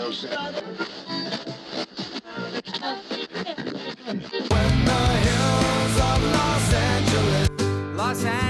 Los Angeles,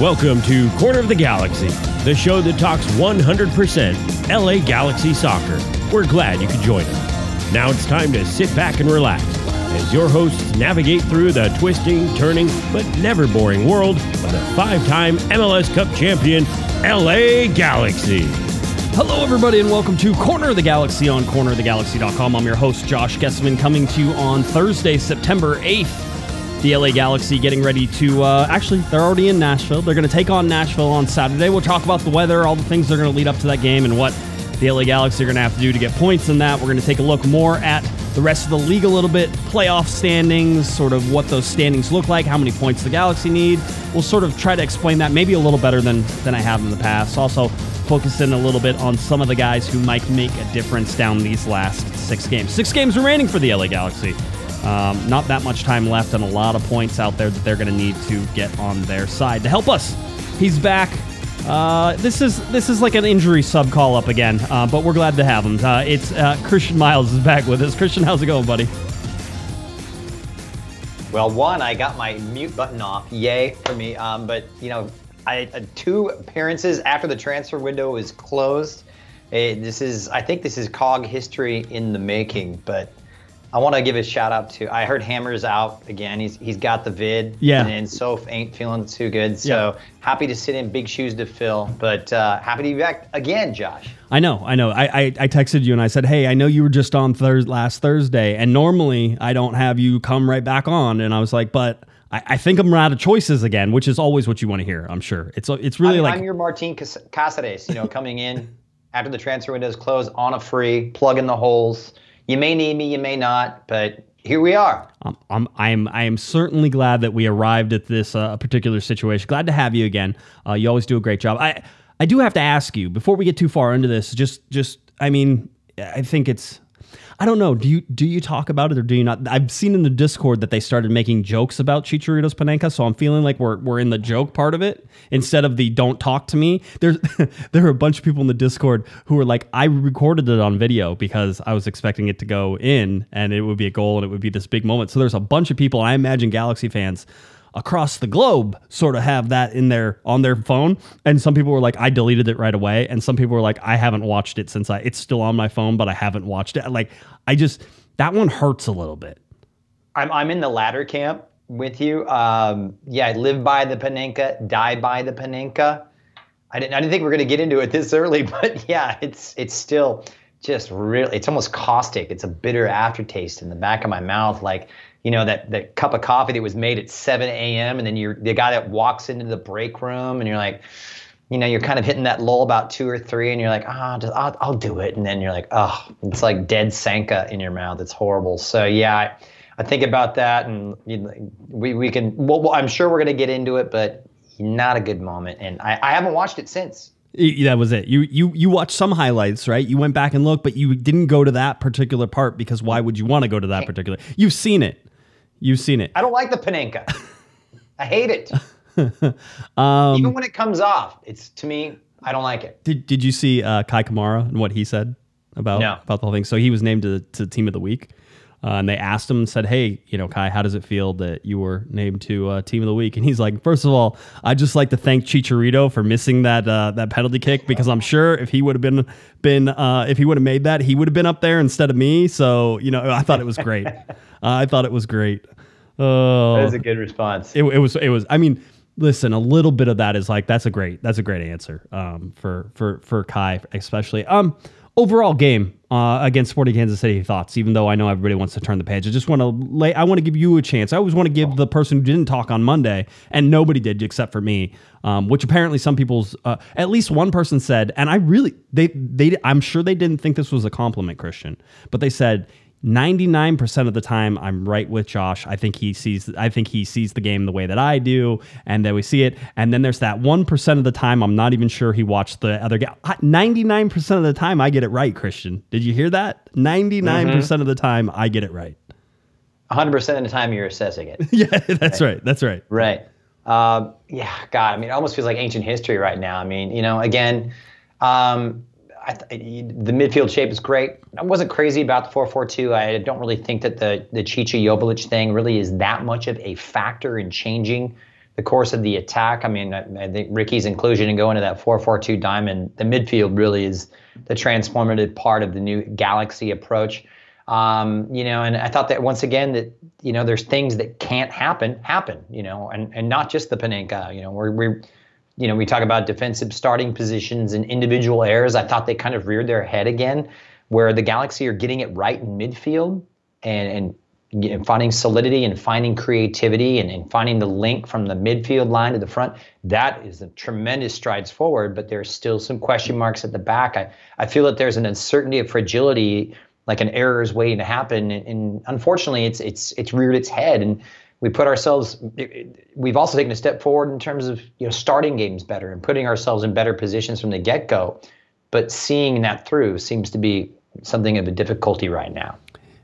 Welcome to Corner of the Galaxy, the show that talks 100% LA Galaxy soccer. We're glad you could join us. Now it's time to sit back and relax as your hosts navigate through the twisting, turning, but never boring world of the five time MLS Cup champion, LA Galaxy. Hello, everybody, and welcome to Corner of the Galaxy on cornerofthegalaxy.com. I'm your host, Josh Gessman, coming to you on Thursday, September 8th. The LA Galaxy getting ready to, uh, actually, they're already in Nashville. They're going to take on Nashville on Saturday. We'll talk about the weather, all the things that are going to lead up to that game, and what the LA Galaxy are going to have to do to get points in that. We're going to take a look more at the rest of the league a little bit, playoff standings, sort of what those standings look like, how many points the Galaxy need. We'll sort of try to explain that maybe a little better than, than I have in the past. Also, focus in a little bit on some of the guys who might make a difference down these last six games. Six games remaining for the LA Galaxy. Um, not that much time left, and a lot of points out there that they're going to need to get on their side to help us. He's back. Uh, this is this is like an injury sub call up again, uh, but we're glad to have him. Uh, it's uh, Christian Miles is back with us. Christian, how's it going, buddy? Well, one, I got my mute button off. Yay for me. Um, but you know, I uh, two appearances after the transfer window is closed. Eh, this is, I think, this is COG history in the making. But I want to give a shout out to. I heard Hammer's out again. He's he's got the vid. Yeah. And, and Soph ain't feeling too good. So happy to sit in big shoes to fill. But uh, happy to be back again, Josh. I know, I know. I, I, I texted you and I said, hey, I know you were just on Thurs last Thursday, and normally I don't have you come right back on. And I was like, but I, I think I'm out of choices again, which is always what you want to hear. I'm sure it's it's really I'm, like I'm your Martin Cas- you know, coming in after the transfer window is closed on a free, plug in the holes. You may need me, you may not, but here we are. Um, I'm I'm I am certainly glad that we arrived at this uh, particular situation. Glad to have you again. Uh, you always do a great job. I I do have to ask you before we get too far into this. Just just I mean I think it's I don't know. Do you do you talk about it or do you not? I've seen in the Discord that they started making jokes about Chicharito's Panenka, so I'm feeling like we're we're in the joke part of it instead of the don't talk to me. There's there are a bunch of people in the Discord who are like, I recorded it on video because I was expecting it to go in and it would be a goal and it would be this big moment. So there's a bunch of people, I imagine Galaxy fans across the globe sort of have that in their on their phone and some people were like I deleted it right away and some people were like I haven't watched it since I it's still on my phone but I haven't watched it like I just that one hurts a little bit I'm I'm in the latter camp with you. Um, yeah, I live by the Panenka, die by the Panenka. I didn't I didn't think we are gonna get into it this early, but yeah, it's it's still just really it's almost caustic. It's a bitter aftertaste in the back of my mouth, like you know that that cup of coffee that was made at 7 a.m. and then you're the guy that walks into the break room and you're like, you know, you're kind of hitting that lull about two or three, and you're like, ah, just, I'll, I'll do it, and then you're like, oh, it's like dead sanka in your mouth. It's horrible. So yeah, I, I think about that, and you know, we we can. Well, well, I'm sure we're gonna get into it, but not a good moment, and I, I haven't watched it since. That was it you you you watched some highlights right you went back and looked but you didn't go to that particular part because why would you want to go to that particular you've seen it you've seen it I don't like the Panenka. I hate it. um, Even when it comes off, it's to me, I don't like it. Did Did you see uh, Kai Kamara and what he said about No. about the whole thing? So he was named to, to Team of the Week, uh, and they asked him and said, "Hey, you know, Kai, how does it feel that you were named to uh, Team of the Week?" And he's like, first of all, I'd just like to thank Chicharito for missing that uh, that penalty kick because I'm sure if he would have been been uh, if he would have made that, he would have been up there instead of me. So you know, I thought it was great. I thought it was great." Oh, That was a good response. it, it was it was i mean listen a little bit of that is like that's a great that's a great answer um for for for kai especially um overall game uh against sporting kansas city thoughts even though i know everybody wants to turn the page. I just want to lay i want to give you a chance. I always want to give the person who didn't talk on monday and nobody did except for me um which apparently some people's uh, at least one person said and i really they they i'm sure they didn't think this was a compliment christian but they said 99% of the time I'm right with Josh. I think he sees I think he sees the game the way that I do and that we see it. And then there's that 1% of the time I'm not even sure he watched the other game. 99% of the time I get it right, Christian. Did you hear that? 99% of the time I get it right. 100% of the time you're assessing it. Yeah, that's right. That's right. Right. Um, yeah, God, I mean, it almost feels like ancient history right now. I mean, you know, again, um, I th- the midfield shape is great. I wasn't crazy about the 4-4-2. I don't really think that the the Chicha Jovic thing really is that much of a factor in changing the course of the attack. I mean, I, I think Riqui's inclusion and going to that 4-4-2 diamond, the midfield really is the transformative part of the new Galaxy approach. Um, you know, and I thought that once again that you know there's things that can't happen happen. You know, and and not just the Panenka. You know, we're we're you know, we talk about defensive starting positions and individual errors. I thought they kind of reared their head again, where the Galaxy are getting it right in midfield and and know, finding solidity and finding creativity and, and finding the link from the midfield line to the front. That is a tremendous strides forward, but there's still some question marks at the back. I, I feel that there's an uncertainty of fragility, like an error is waiting to happen. And, and unfortunately, it's it's it's reared its head. And we put ourselves we've also taken a step forward in terms of you know starting games better and putting ourselves in better positions from the get-go but seeing that through seems to be something of a difficulty right now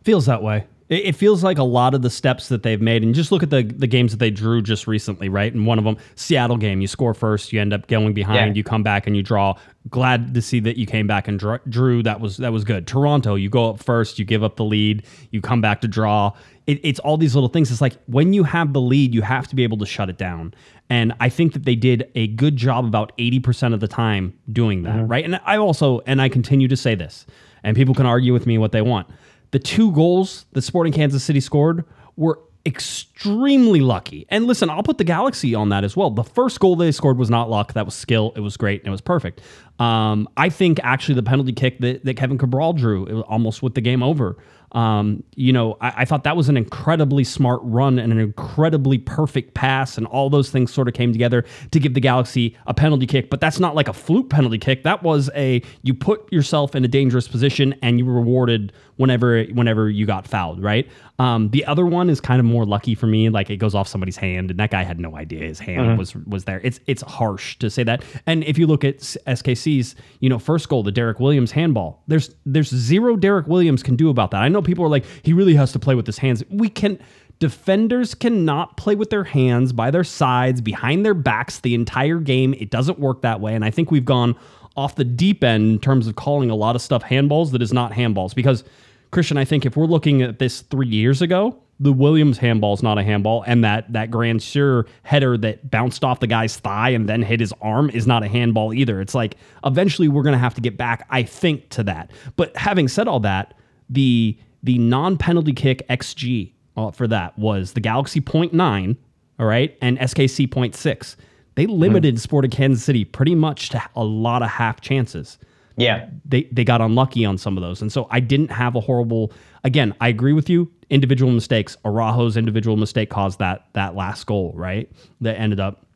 Feels that way. It, feels like a lot of the steps that they've made, and just look at the the games that they drew just recently, right? And one of them, Seattle game, you score first, you end up going behind, Yeah. you come back and you draw. Glad to see that you came back and drew. That was that was good. Toronto, you go up first, you give up the lead, you come back to draw. It, it's all these little things. It's like when you have the lead, you have to be able to shut it down. And I think that they did a good job about eighty percent of the time doing that, right? And I also and I continue to say this, and people can argue with me what they want the two goals that Sporting Kansas City scored were extremely lucky. And listen, I'll put the Galaxy on that as well. The first goal they scored was not luck. That was skill. It was great and it was perfect. Um, I think actually the penalty kick that, that Kevin Cabral drew, it was almost with the game over. Um, you know, I, I thought that was an incredibly smart run and an incredibly perfect pass, and all those things sort of came together to give the Galaxy a penalty kick. But that's not like a fluke penalty kick. That was a you put yourself in a dangerous position and you were rewarded whenever whenever you got fouled, right? Um, the other one is kind of more lucky for me. Like it goes off somebody's hand, and that guy had no idea his hand was was there. It's it's harsh to say that. And if you look at SKC's, you know, first goal, the Derek Williams handball. There's there's zero Derek Williams can do about that. I know people are like he really has to play with his hands. We can. Defenders cannot play with their hands by their sides, behind their backs the entire game. It doesn't work that way. And I think we've gone off the deep end in terms of calling a lot of stuff handballs that is not handballs. Because, Christian, I think if we're looking at this three years ago, the Williams handball is not a handball, and that that Grand Sure header that bounced off the guy's thigh and then hit his arm is not a handball either. It's like eventually we're gonna have to get back, I think, to that. But having said all that, the the non-penalty kick XG uh, for that was the Galaxy 0.9, all right, and SKC 0.6. They limited Sporting Kansas City pretty much to a lot of half chances yeah they they got unlucky on some of those. And so I didn't have a horrible again, I agree with you, individual mistakes. Araujo's individual mistake caused that that last goal, right? That ended up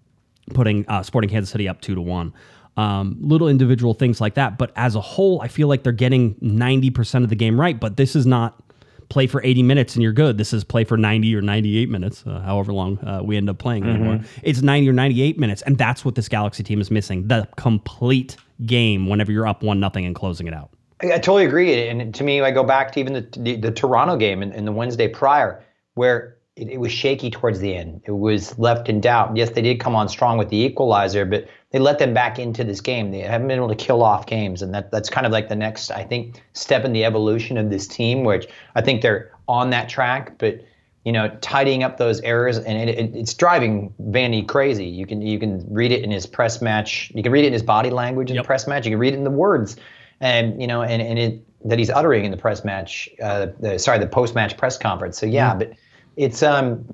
putting uh, Sporting Kansas City up 2 to 1. Um, little individual things like that, but as a whole, I feel like they're getting 90% of the game right, but this is not play for 80 minutes and you're good. This is play for 90 or 98 minutes, uh, however long uh, we end up playing anymore. It's 90 or 98 minutes, and that's what this Galaxy team is missing the complete game whenever you're up 1 nothing and closing it out. I, I totally agree. And to me, I go back to even the the, the Toronto game and, and the Wednesday prior, where it, it was shaky towards the end. It was left in doubt. Yes, they did come on strong with the equalizer, but they let them back into this game. They haven't been able to kill off games, and that that's kind of like the next, I think, step in the evolution of this team, which I think they're on that track, but. You know, tidying up those errors, and it, it, it's driving Vanney crazy. You can you can read it in his press match. You can read it in his body language in Yep. the press match. You can read it in the words and you know, and, and it that he's uttering in the press match, uh, the, sorry, the post match press conference. So yeah, but it's um,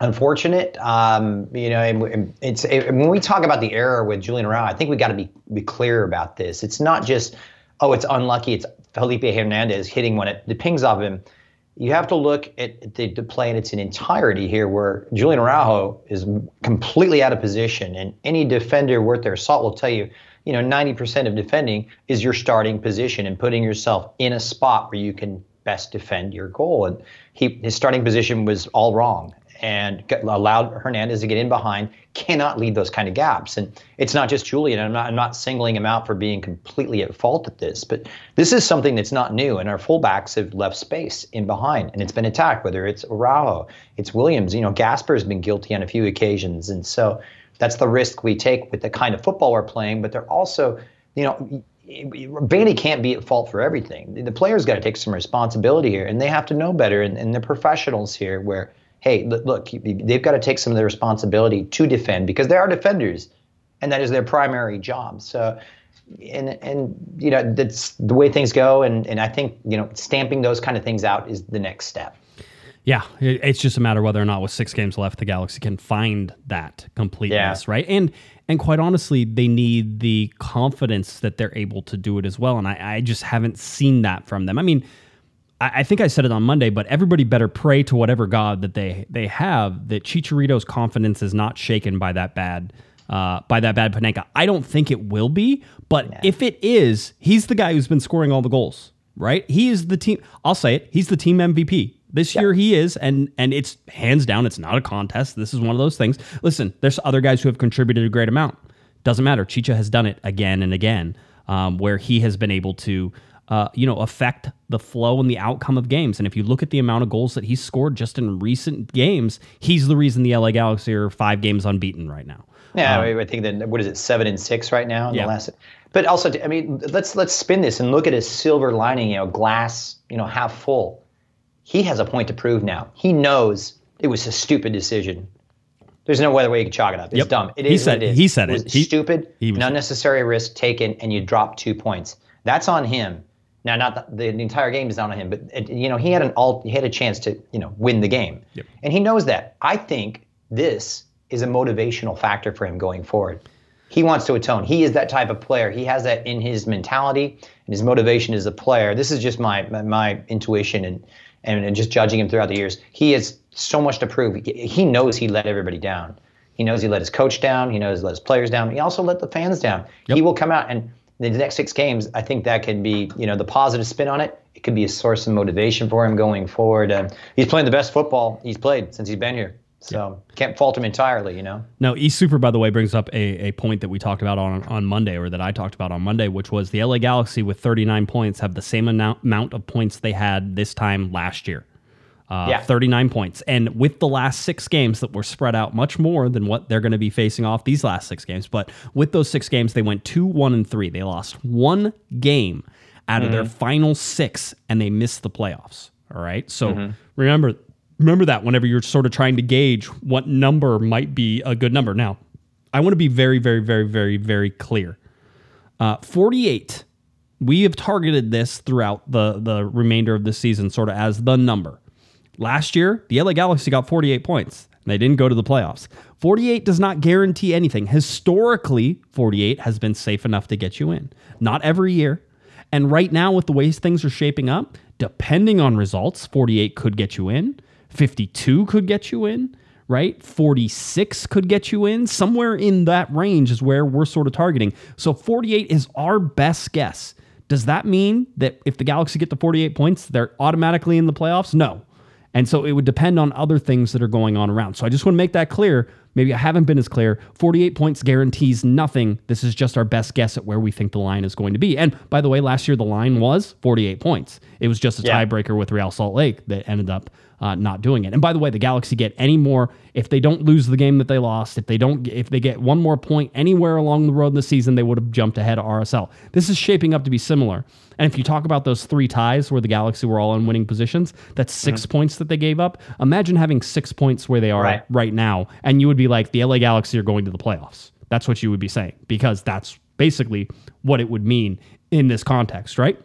unfortunate. Um, you know, and- it's it, when we talk about the error with Julian Araujo, I think we got to be be clear about this. It's not just oh, it's unlucky. It's Felipe Hernandez hitting when it, it pings off him. You have to look at the, the play in its entirety here, where Julian Araujo is completely out of position, and any defender worth their salt will tell you, you know, 90% of defending is your starting position and putting yourself in a spot where you can best defend your goal. And he his starting position was all wrong and allowed Hernandez to get in behind. Cannot lead those kind of gaps. And it's not just Julian. I'm not I'm not singling him out for being completely at fault at this, but this is something that's not new. And our fullbacks have left space in behind, and it's been attacked. Whether it's Araujo, it's Williams. You know, Gasper has been guilty on a few occasions, and so that's the risk we take with the kind of football we're playing. But they're also, you know, Bailey can't be at fault for everything. The players got to take some responsibility here, and they have to know better. And, and they're professionals here, where hey, look, they've got to take some of the responsibility to defend because they are defenders, and that is their primary job. So, and and you know that's the way things go. And and I think you know stamping those kind of things out is the next step. Yeah, it's just a matter whether or not with six games left, the Galaxy can find that completeness, Yeah. right? And and quite honestly, they need the confidence that they're able to do it as well. And I, I just haven't seen that from them. I mean, I, I think I said it on Monday, but everybody better pray to whatever God that they they have that Chicharito's confidence is not shaken by that bad uh, by that bad Panenka. I don't think it will be, but if it is, he's the guy who's been scoring all the goals, right? He is the team. I'll say it. He's the team MVP. This year he is, and and it's hands down. It's not a contest. This is one of those things. Listen, there's other guys who have contributed a great amount. Doesn't matter. Chicha has done it again and again, um, where he has been able to, uh, you know, affect the flow and the outcome of games. And if you look at the amount of goals that he's scored just in recent games, he's the reason the LA Galaxy are five games unbeaten right now. Yeah, I I think that what is it, seven and six right now in Yeah. the last. But also, I mean, let's let's spin this and look at a silver lining. You know, glass, you know, half full. He has a point to prove now. He knows it was a stupid decision. There's no other way you can chalk it up. It's Yep. dumb. It He is said- what it is. he said it. it. was He- stupid, he was- an unnecessary risk taken, and you drop two points. That's on him. Now, not the, the, entire game is not on him, but it, you know he had an all he had a chance to you know win the game, and he knows that. I think this is a motivational factor for him going forward. He wants to atone. He is that type of player. He has that in his mentality and his motivation as a player. This is just my my, my intuition and, and just judging him throughout the years. He has so much to prove. He, he knows he let everybody down. He knows he let his coach down. He knows he let his players down. He also let the fans down. He will come out and the next six games, I think that can be, you know, the positive spin on it. It could be a source of motivation for him going forward. Um, he's playing the best football he's played since he's been here. So can't fault him entirely, you know. Now, East Super, by the way, brings up a, a point that we talked about on, on Monday, or that I talked about on Monday, which was the LA Galaxy with 39 points have the same amount, amount of points they had this time last year. Uh, Yeah. 39 points. And with the last six games that were spread out much more than what they're going to be facing off these last six games. But with those six games, they went two, one, and three. They lost one game out of their final six, and they missed the playoffs. All right. So remember, remember that whenever you're sort of trying to gauge what number might be a good number. Now, I want to be very, very, very, very, very clear. Uh, 48. We have targeted this throughout the the remainder of the season, sort of as the number. Last year, the LA Galaxy got 48 points. and They didn't go to the playoffs. 48 does not guarantee anything. Historically, 48 has been safe enough to get you in. Not every year. And right now, with the way things are shaping up, depending on results, 48 could get you in, 52 could get you in, right? 46 could get you in. Somewhere in that range is where we're sort of targeting. So 48 is our best guess. Does that mean that if the Galaxy get to 48 points, they're automatically in the playoffs? No. And so it would depend on other things that are going on around. So I just want to make that clear. Maybe I haven't been as clear. 48 points guarantees nothing. This is just our best guess at where we think the line is going to be. And by the way, last year the line was 48 points. It was just a Yeah. tiebreaker with Real Salt Lake that ended up uh, not doing it. And by the way, the Galaxy get any more if they don't lose the game that they lost. If they don't, if they get one more point anywhere along the road in the season, they would have jumped ahead of RSL. This is shaping up to be similar. And if you talk about those three ties where the Galaxy were all in winning positions, that's 6 points that they gave up. Imagine having six points where they are Right. right now, and you would be like, the LA Galaxy are going to the playoffs. That's what you would be saying because that's basically what it would mean in this context, right?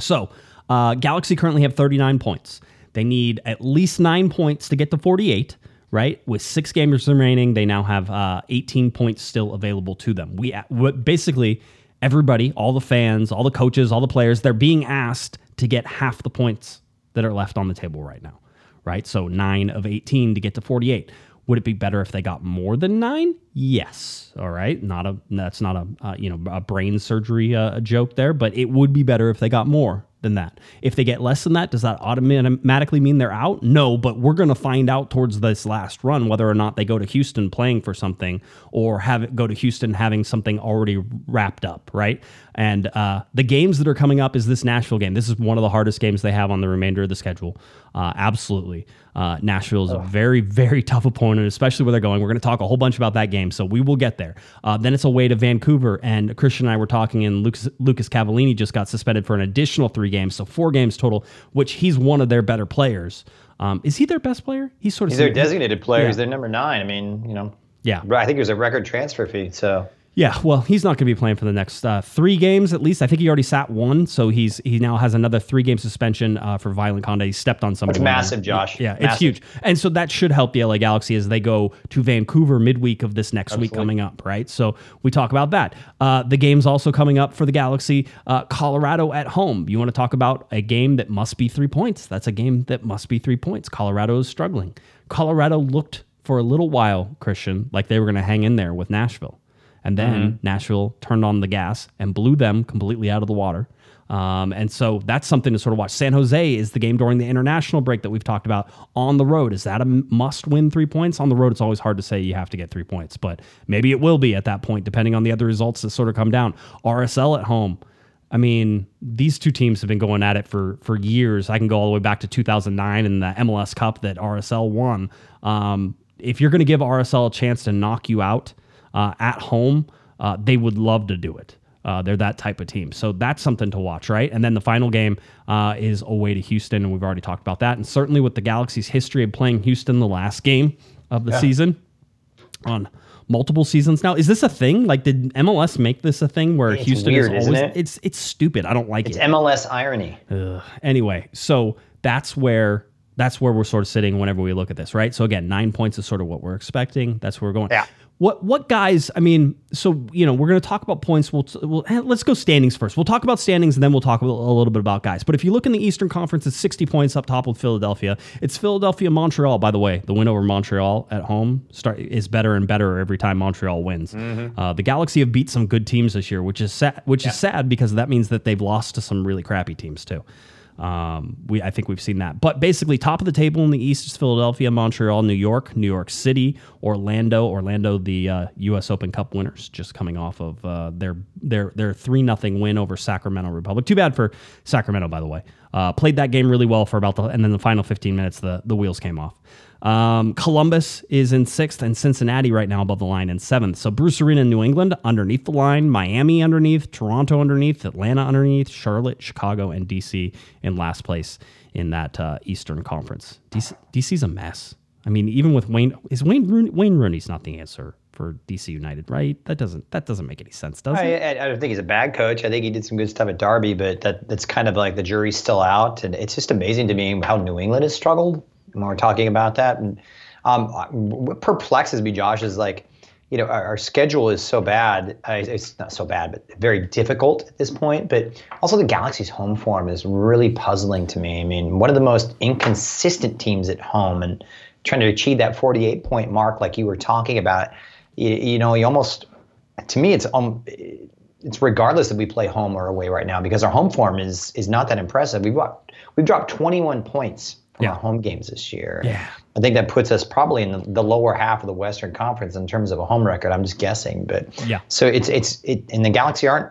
So, uh, Galaxy currently have 39 points. They need at least nine points to get to 48, right? With six games remaining, they now have uh, 18 points still available to them. We basically everybody, all the fans, all the coaches, all the players, they're being asked to get half the points that are left on the table right now, right? So nine of 18 to get to 48. Would it be better if they got more than nine? Yes. All right. Not a that's not a uh, you know a brain surgery uh, joke there, but it would be better if they got more than that. If they get less than that, does that automatically mean they're out? No, but we're going to find out towards this last run whether or not they go to Houston playing for something or have it go to Houston having something already wrapped up, right? And uh, the games that are coming up is this Nashville game. This is one of the hardest games they have on the remainder of the schedule. Uh, absolutely. Uh, Nashville is a very, very tough opponent, especially where they're going. We're going to talk a whole bunch about that game, so we will get there. Uh, then it's away to Vancouver, and Christian and I were talking, and Lucas, Lucas Cavallini just got suspended for an additional three games, so four games total, which he's one of their better players. Um, is he their best player? He's sort of He's their designated player. Yeah. He's their number nine. I mean, you know, yeah. I think it was a record transfer fee. So Yeah, well, he's not going to be playing for the next uh, three games at least. I think he already sat one, so he's he now has another three game suspension uh, for violent conduct. He stepped on somebody. That's massive, Josh. Yeah, it's huge, and so that should help the LA Galaxy as they go to Vancouver midweek of this next week coming up. Right, so we talk about that. Uh, the game's also coming up for the Galaxy. Uh, Colorado at home. You want to talk about a game that must be three points? That's a game that must be three points. Colorado is struggling. Colorado looked for a little while, Christian, like they were going to hang in there with Nashville. And then Mm-hmm. Nashville turned on the gas and blew them completely out of the water. Um, and so that's something to sort of watch. San Jose is the game during the international break that we've talked about on the road. Is that a must win three points? On the road, it's always hard to say you have to get three points, but maybe it will be at that point, depending on the other results that sort of come down. RSL at home. I mean, these two teams have been going at it for for years. I can go all the way back to 2009 and the MLS Cup that RSL won. Um, if you're going to give RSL a chance to knock you out uh, at home, uh, they would love to do it. Uh, they're that type of team. So that's something to watch, right? And then the final game uh, is away to Houston, and we've already talked about that. And certainly with the Galaxy's history of playing Houston the last game of the season on multiple seasons now. Is this a thing? Like, did MLS make this a thing where It's Houston weird, is isn't always? it? It's it's stupid. I don't like it's it. It's MLS irony. Ugh. Anyway, so that's where that's where we're sort of sitting whenever we look at this, right? So again, nine points is sort of what we're expecting. That's where we're going. Yeah. What what guys? I mean, so you know, we're going to talk about points. We'll, we'll eh, let's go standings first. We'll talk about standings and then we'll talk a little, a little bit about guys. But if you look in the Eastern Conference, it's sixty points up top with Philadelphia. It's Philadelphia, Montreal. By the way, the win over Montreal at home start is better and better every time Montreal wins. Uh, the Galaxy have beat some good teams this year, which is sad. Which is sad because that means that they've lost to some really crappy teams too. Um, we I think we've seen that. But basically, top of the table in the East is Philadelphia, Montreal, New York, New York City, Orlando. Orlando, the uh, U.S. Open Cup winners, just coming off of uh, their their their three nothing win over Sacramento Republic. Too bad for Sacramento, by the way. Uh, played that game really well for about the and then the final 15 minutes, the the wheels came off. Um, Columbus is in sixth, and Cincinnati right now above the line in seventh. So Bruce Arena New England underneath the line, Miami underneath, Toronto underneath, Atlanta underneath, Charlotte, Chicago, and DC in last place in that uh, Eastern Conference. DC, DC's a mess. I mean, even with Wayne, is Wayne Rooney, Wayne Rooney's not the answer for DC United, right? That doesn't that doesn't make any sense, does I, it? I, I don't think he's a bad coach. I think he did some good stuff at Derby, but that that's kind of like the jury's still out, and it's just amazing to me how New England has struggled when we're talking about that. And um, what perplexes me, Josh, is like, you know, our, our schedule is so bad. I, it's not so bad, but very difficult at this point. But also, the Galaxy's home form is really puzzling to me. I mean, one of the most inconsistent teams at home, and trying to achieve that 48 point mark, like you were talking about, you, you know, you almost, to me, it's um, it's regardless if we play home or away right now because our home form is is not that impressive. We've got, we've dropped 21 points from Yeah. our home games this year. Yeah. I think that puts us probably in the, the lower half of the Western Conference in terms of a home record. I'm just guessing, but Yeah. So it's it's it, and the Galaxy aren't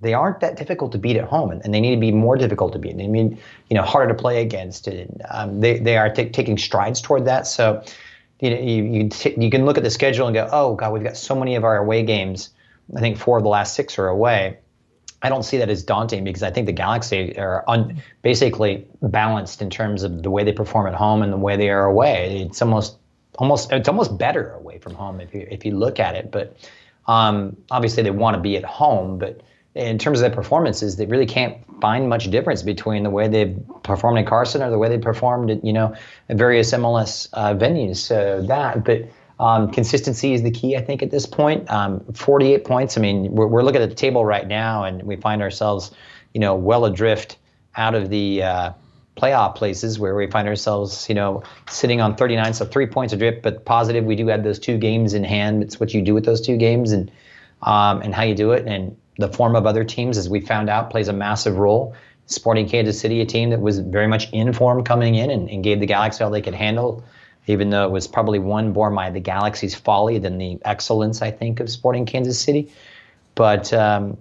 they aren't that difficult to beat at home, and, and they need to be more difficult to beat. They mean you know harder to play against, and um, they they are ta taking strides toward that. So you know you you, t- you can look at the schedule and go, oh god, we've got so many of our away games. I think four of the last six are away. I don't see that as daunting because I think the Galaxy are un, basically balanced in terms of the way they perform at home and the way they are away. It's almost almost it's almost better away from home if you if you look at it. But um, obviously they want to be at home, but in terms of their performances, they really can't find much difference between the way they've performed in Carson or the way they performed at you know at various MLS uh, venues. So that, but um, consistency is the key, I think, at this point. Um, 48 points. I mean, we're, we're looking at the table right now, and we find ourselves, you know, well adrift out of the uh, playoff places where we find ourselves, you know, sitting on 39, so three points adrift. But positive, we do have those two games in hand. It's what you do with those two games, and um, and how you do it, and the form of other teams, as we found out, plays a massive role. Sporting Kansas City, a team that was very much in form coming in and, and gave the Galaxy all they could handle even though it was probably one more by the Galaxy's folly than the excellence, I think, of Sporting Kansas City. But um,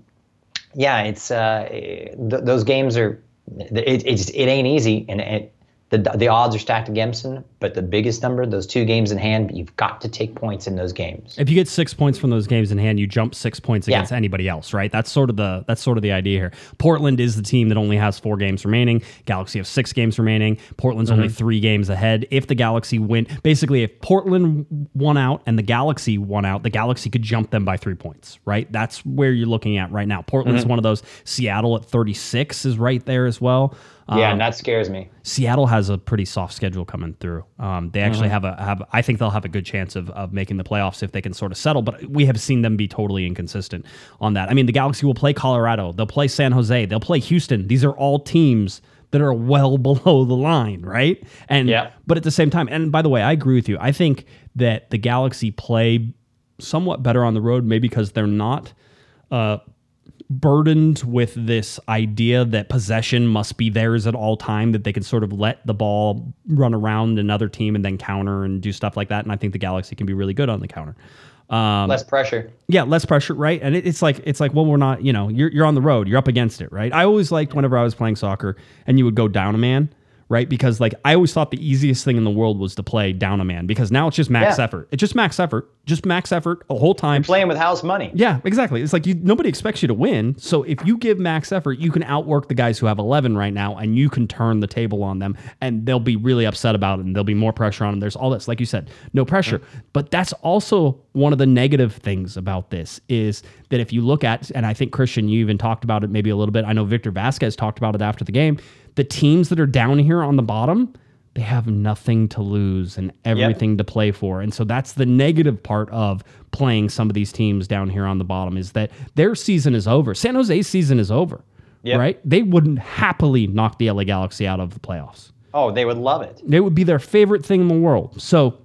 yeah, it's uh, th- those games are it, it, it ain't easy, and it, the the odds are stacked against them. But the biggest number, those two games in hand, you've got to take points in those games. If you get six points from those games in hand, you jump six points Yeah. against anybody else, right? That's sort of the that's sort of the idea here. Portland is the team that only has four games remaining. Galaxy have six games remaining. Portland's only three games ahead. If the Galaxy win, basically, if Portland won out and the Galaxy won out, the Galaxy could jump them by three points, right? That's where you're looking at right now. Portland's one of those. Seattle at 36 is right there as well. yeah, Um, and that scares me. Seattle has a pretty soft schedule coming through. Um, they actually have a have. I think they'll have a good chance of, of making the playoffs if they can sort of settle. But we have seen them be totally inconsistent on that. I mean, the Galaxy will play Colorado. They'll play San Jose. They'll play Houston. These are all teams that are well below the line, right? And Yeah. but at the same time, and by the way, I agree with you. I think that the Galaxy play somewhat better on the road, maybe because they're not uh, burdened with this idea that possession must be theirs at all time that they can sort of let the ball run around another team and then counter and do stuff like that. And i think the galaxy can be really good on the counter. Um, Less pressure. yeah less pressure right? And it, it's like it's like well we're not you know you're, you're on the road you're up against it right? I always liked whenever i was playing soccer and you would go down a man right because like i always thought the easiest thing in the world was to play down a man because now it's just max Yeah. effort it's just max effort just max effort a whole time Playing with house money. yeah, exactly. It's like you, nobody expects you to win. So if you give max effort, you can outwork the guys who have 11 right now, and you can turn the table on them, and they'll be really upset about it, and there'll be more pressure on them. There's all this, like you said, no pressure. But that's also one of the negative things about this is that if you look at, and I think Christian, you even talked about it maybe a little bit. I know Victor Vasquez talked about it after the game. The teams that are down here on the bottom. They have nothing to lose and everything to play for. And so that's the negative part of playing some of these teams down here on the bottom is that their season is over. San Jose's season is over. Yep. Right? They wouldn't happily knock the LA Galaxy out of the playoffs. Oh, they would love it. It would be their favorite thing in the world. So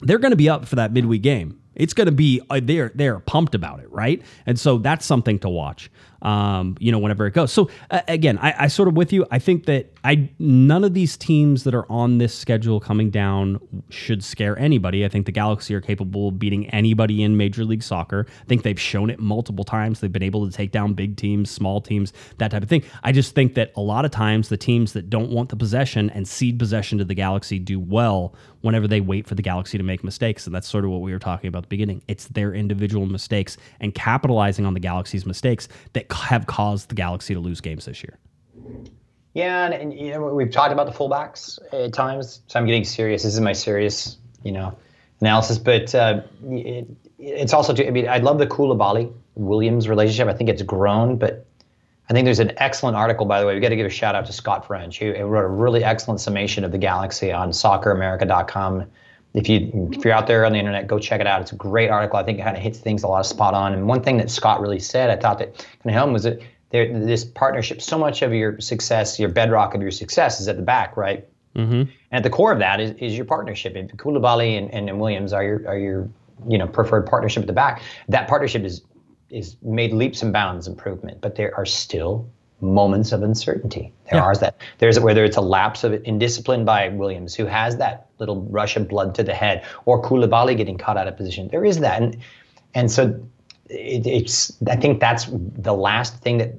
they're going to be up for that midweek game. It's going to be uh, they're they're pumped about it, right? And so that's something to watch. Um, you know, whenever it goes. So uh, again, I, I sort of with you. I think that I none of these teams that are on this schedule coming down should scare anybody. I think the Galaxy are capable of beating anybody in Major League Soccer. I think they've shown it multiple times. They've been able to take down big teams, small teams, that type of thing. I just think that a lot of times the teams that don't want the possession and cede possession to the Galaxy do well whenever they wait for the Galaxy to make mistakes. And that's sort of what we were talking about at the beginning. It's their individual mistakes and capitalizing on the Galaxy's mistakes that have caused the Galaxy to lose games this year. Yeah, and, and you know we've talked about the fullbacks at times, so I'm getting serious. This is my serious, you know, analysis. But uh, it, it's also, too, I mean, I love the Coulibaly Williams relationship. I think it's grown, but I think there's an excellent article, by the way. We got to give a shout out to Scott French. He wrote a really excellent summation of the Galaxy on SoccerAmerica.com. If you if you're out there on the internet, go check it out. It's a great article. I think it kind of hits things a lot of spot on. And one thing that Scott really said, I thought that kind of helped him was that there, this partnership. So much of your success, your bedrock of your success, is at the back, right? Mm-hmm. And at the core of that is, is your partnership. If Coulibaly and, and, and Williams are your are your you know preferred partnership at the back, that partnership is is made leaps and bounds improvement. But there are still moments of uncertainty. There Yeah. are that. There's whether it's a lapse of indiscipline by Williams, who has that little rush of blood to the head, or Coulibaly getting caught out of position. There is that, and and so it, it's. I think that's the last thing that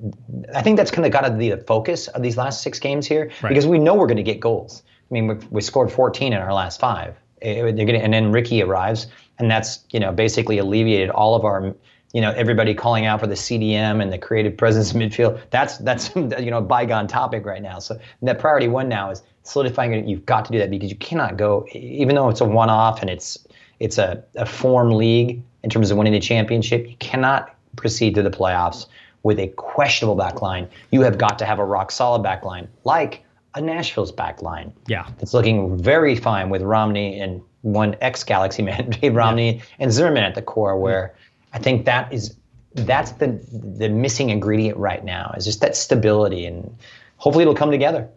I think that's kind of got to be the focus of these last six games here Right. because we know we're going to get goals. I mean, we've, we scored 14 in our last five. Eh, they're gonna, and then Riqui arrives, and that's you know basically alleviated all of our you know everybody calling out for the CDM and the creative presence in midfield. That's that's you know a bygone topic right now. So that priority one now is solidifying it. You've got to do that because you cannot go even though it's a one-off and it's it's a, a form league in terms of winning the championship. You cannot proceed to the playoffs with a questionable back line, you have got to have a rock solid back line, like a Nashville's back line. Yeah. It's looking very fine with Romney and one ex Galaxy man, Dave Romney, and Zimmerman at the core, where I think that is that's the the missing ingredient right now is just that stability and hopefully it'll come together.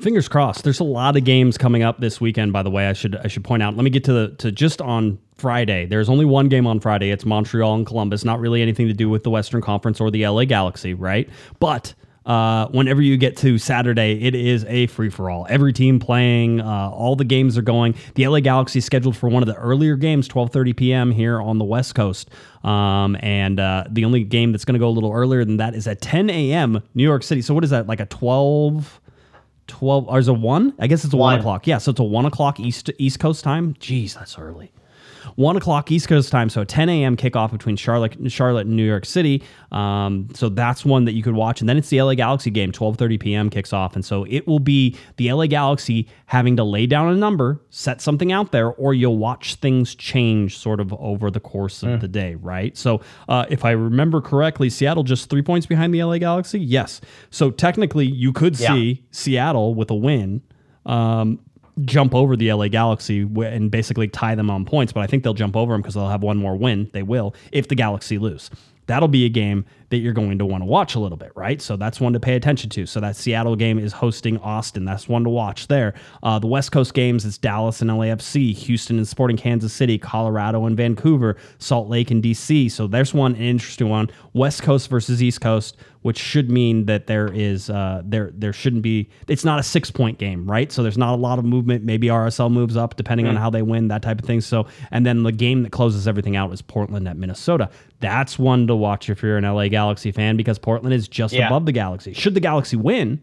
Fingers crossed. There's a lot of games coming up this weekend. By the way, I should I should point out. Let me get to the to just on Friday. There's only one game on Friday. It's Montreal and Columbus. Not really anything to do with the Western Conference or the LA Galaxy, right? But uh, whenever you get to Saturday, it is a free for all. Every team playing, uh, all the games are going. The LA Galaxy is scheduled for one of the earlier games, 12:30 p.m. here on the West Coast, um, and uh, the only game that's going to go a little earlier than that is at 10 a.m. New York City. So what is that? Like a 12? 12 or is it one? I guess it's a one. One. o'clock. Yeah, so it's a one o'clock East East Coast time. Jeez, that's early. One o'clock East Coast time, so 10 a.m. kickoff between Charlotte, Charlotte and New York City. Um, so that's one that you could watch, and then it's the LA Galaxy game. 12:30 p.m. kicks off, and so it will be the LA Galaxy having to lay down a number, set something out there, or you'll watch things change sort of over the course of the day, right? So uh, if I remember correctly, Seattle just three points behind the LA Galaxy. Yes, so technically you could Yeah. see Seattle with a win. Um, jump over the LA Galaxy and basically tie them on points, but I think they'll jump over them because they'll have one more win. They will if the Galaxy lose. That'll be a game that you're going to want to watch a little bit, right? So that's one to pay attention to. So that Seattle game is hosting Austin. That's one to watch there. Uh, the West Coast games is Dallas and LAFC, Houston and Sporting Kansas City, Colorado and Vancouver, Salt Lake and DC. So there's one an interesting one. West Coast versus East Coast, which should mean that there is uh, there there shouldn't be. It's not a six point game, right? So there's not a lot of movement. Maybe RSL moves up depending on how they win, that type of thing. So and then the game that closes everything out is Portland at Minnesota. That's one to watch if you're an LA Galaxy fan because Portland is just Yeah. above the Galaxy. Should the Galaxy win,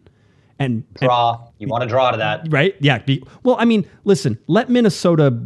and Draw. You want to draw to that. right? Yeah. Be, well, I mean, listen, let Minnesota,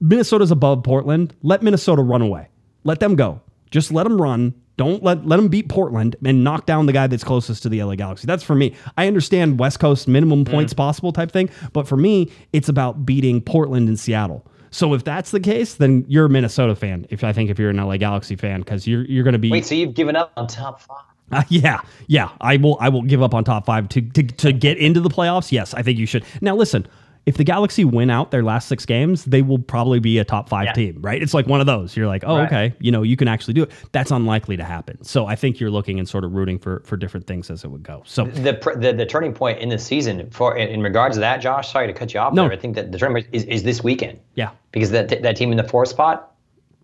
Minnesota's above Portland. Let Minnesota run away. Let them go. Just let them run. Don't let let them beat Portland and knock down the guy that's closest to the LA Galaxy. That's for me. I understand West Coast minimum mm. points possible type thing, but for me, it's about beating Portland and Seattle. So if that's the case, then you're a Minnesota fan. If I think if you're an LA Galaxy fan, because you're you're going to be Wait, so you've given up on top five? uh, yeah, yeah. I will. I will give up on top five to, to to get into the playoffs. Yes, I think you should. Now, listen. If the Galaxy win out their last six games, they will probably be a top five Yeah. team, right? It's like one of those. You're like, oh, Right. okay, you know, you can actually do it. That's unlikely to happen. So I think you're looking and sort of rooting for for different things as it would go. So The, the the turning point in the season for in, in regards to that, Josh. Sorry to cut you off No. there. I think that the turning point is, is this weekend yeah, because that that team in the fourth spot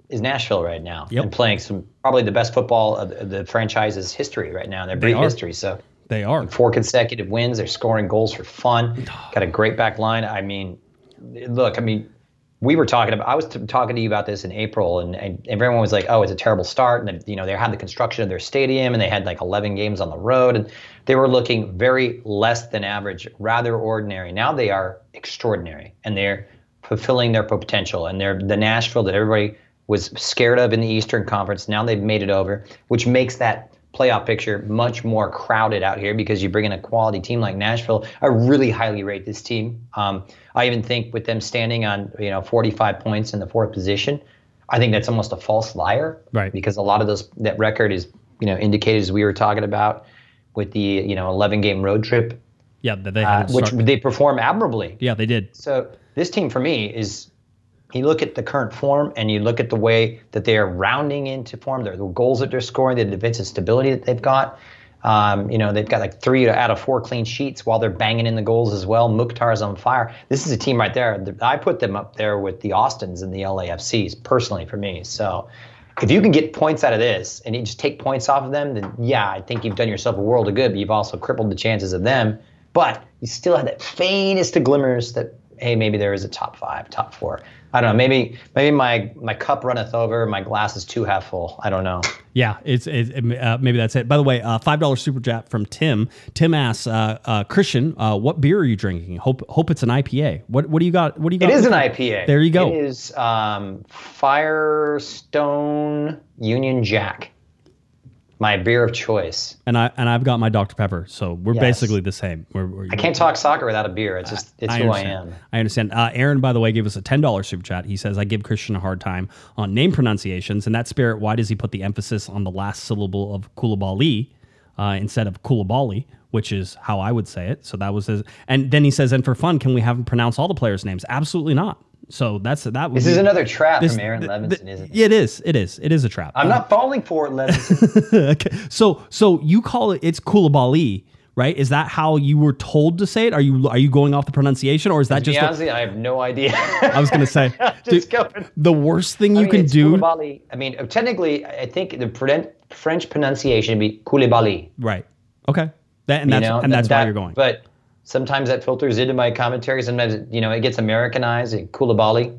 is Nashville right now Yep. and playing some probably the best football of the, franchise's history right now. in Their brief history. So they are. four consecutive wins. They're scoring goals for fun. Got a great back line. I mean, look, I mean, we were talking about. I was t- talking to you about this in April, and, and everyone was like, "Oh, it's a terrible start." And you know, they had the construction of their stadium, and they had like 11 games on the road, and they were looking very less than average, rather ordinary. Now they are extraordinary, and they're fulfilling their potential. And they're the Nashville that everybody was scared of in the Eastern Conference. Now they've made it over, which makes that playoff picture much more crowded out here because you bring in a quality team like Nashville. I really highly rate this team. Um, I even think with them standing on you know 45 points in the fourth position, I think that's almost a false liar, Right. Because a lot of those that record is you know indicated as we were talking about with the you know 11 game road trip, Yeah, that they uh, which they perform admirably. yeah, they did. So this team for me is you look at the current form and you look at the way that they are rounding into form, the the goals that they're scoring, the defensive stability that they've got. Um, you know, they've got like three out of four clean sheets while they're banging in the goals as well. Mukhtar's on fire. This is a team right there. I put them up there with the Austins and the LAFCs personally for me. So if you can get points out of this and you just take points off of them, then yeah, I think you've done yourself a world of good, but you've also crippled the chances of them. But you still have that faintest of glimmers that hey, maybe there is a top five, top four. I don't know. Maybe maybe my my cup runneth over. My glass is too half full. I don't know. Yeah, it's, it's uh, maybe that's it. By the way, uh, five dollars super chat from Tim. Tim asks, uh, uh, Christian, uh, what beer are you drinking? Hope hope it's an IPA. What what do you got? What do you got? It is an IPA. There you go. It is um, Firestone Union Jack. My beer of choice. and I and I've got my Dr Pepper, so we're Yes. basically the same. We're, we're, I can't talk soccer without a beer. It's just it's who I am. I understand. Uh, Aaron, by the way, gave us a ten dollars super chat. He says, "I give Christian a hard time on name pronunciations. In that spirit, why does he put the emphasis on the last syllable of Coulibaly uh, instead of Coulibaly, which is how I would say it?" So that was his. And then he says, "And for fun, can we have him pronounce all the players' names?" Absolutely not. So that's that. This be, is another trap this- from Aaron th- Levinson, th- isn't it? Yeah, it is. It is. It is a trap. I'm not um, falling for it, Levinson. okay. So so you call it it's Coulibaly, right? Is that how you were told to say it? Are you are you going off the pronunciation, or is that to just? a- honest, with you, I have no idea. I was gonna say, Just dude, the worst thing I you mean, can do, Coulibaly. I mean, uh, technically, I think the French pronunciation would be Coulibaly. right? Okay, that, and you that's know, and that's that, why you're going. But sometimes that filters into my commentary. Sometimes you know it gets Americanized. and Koulibaly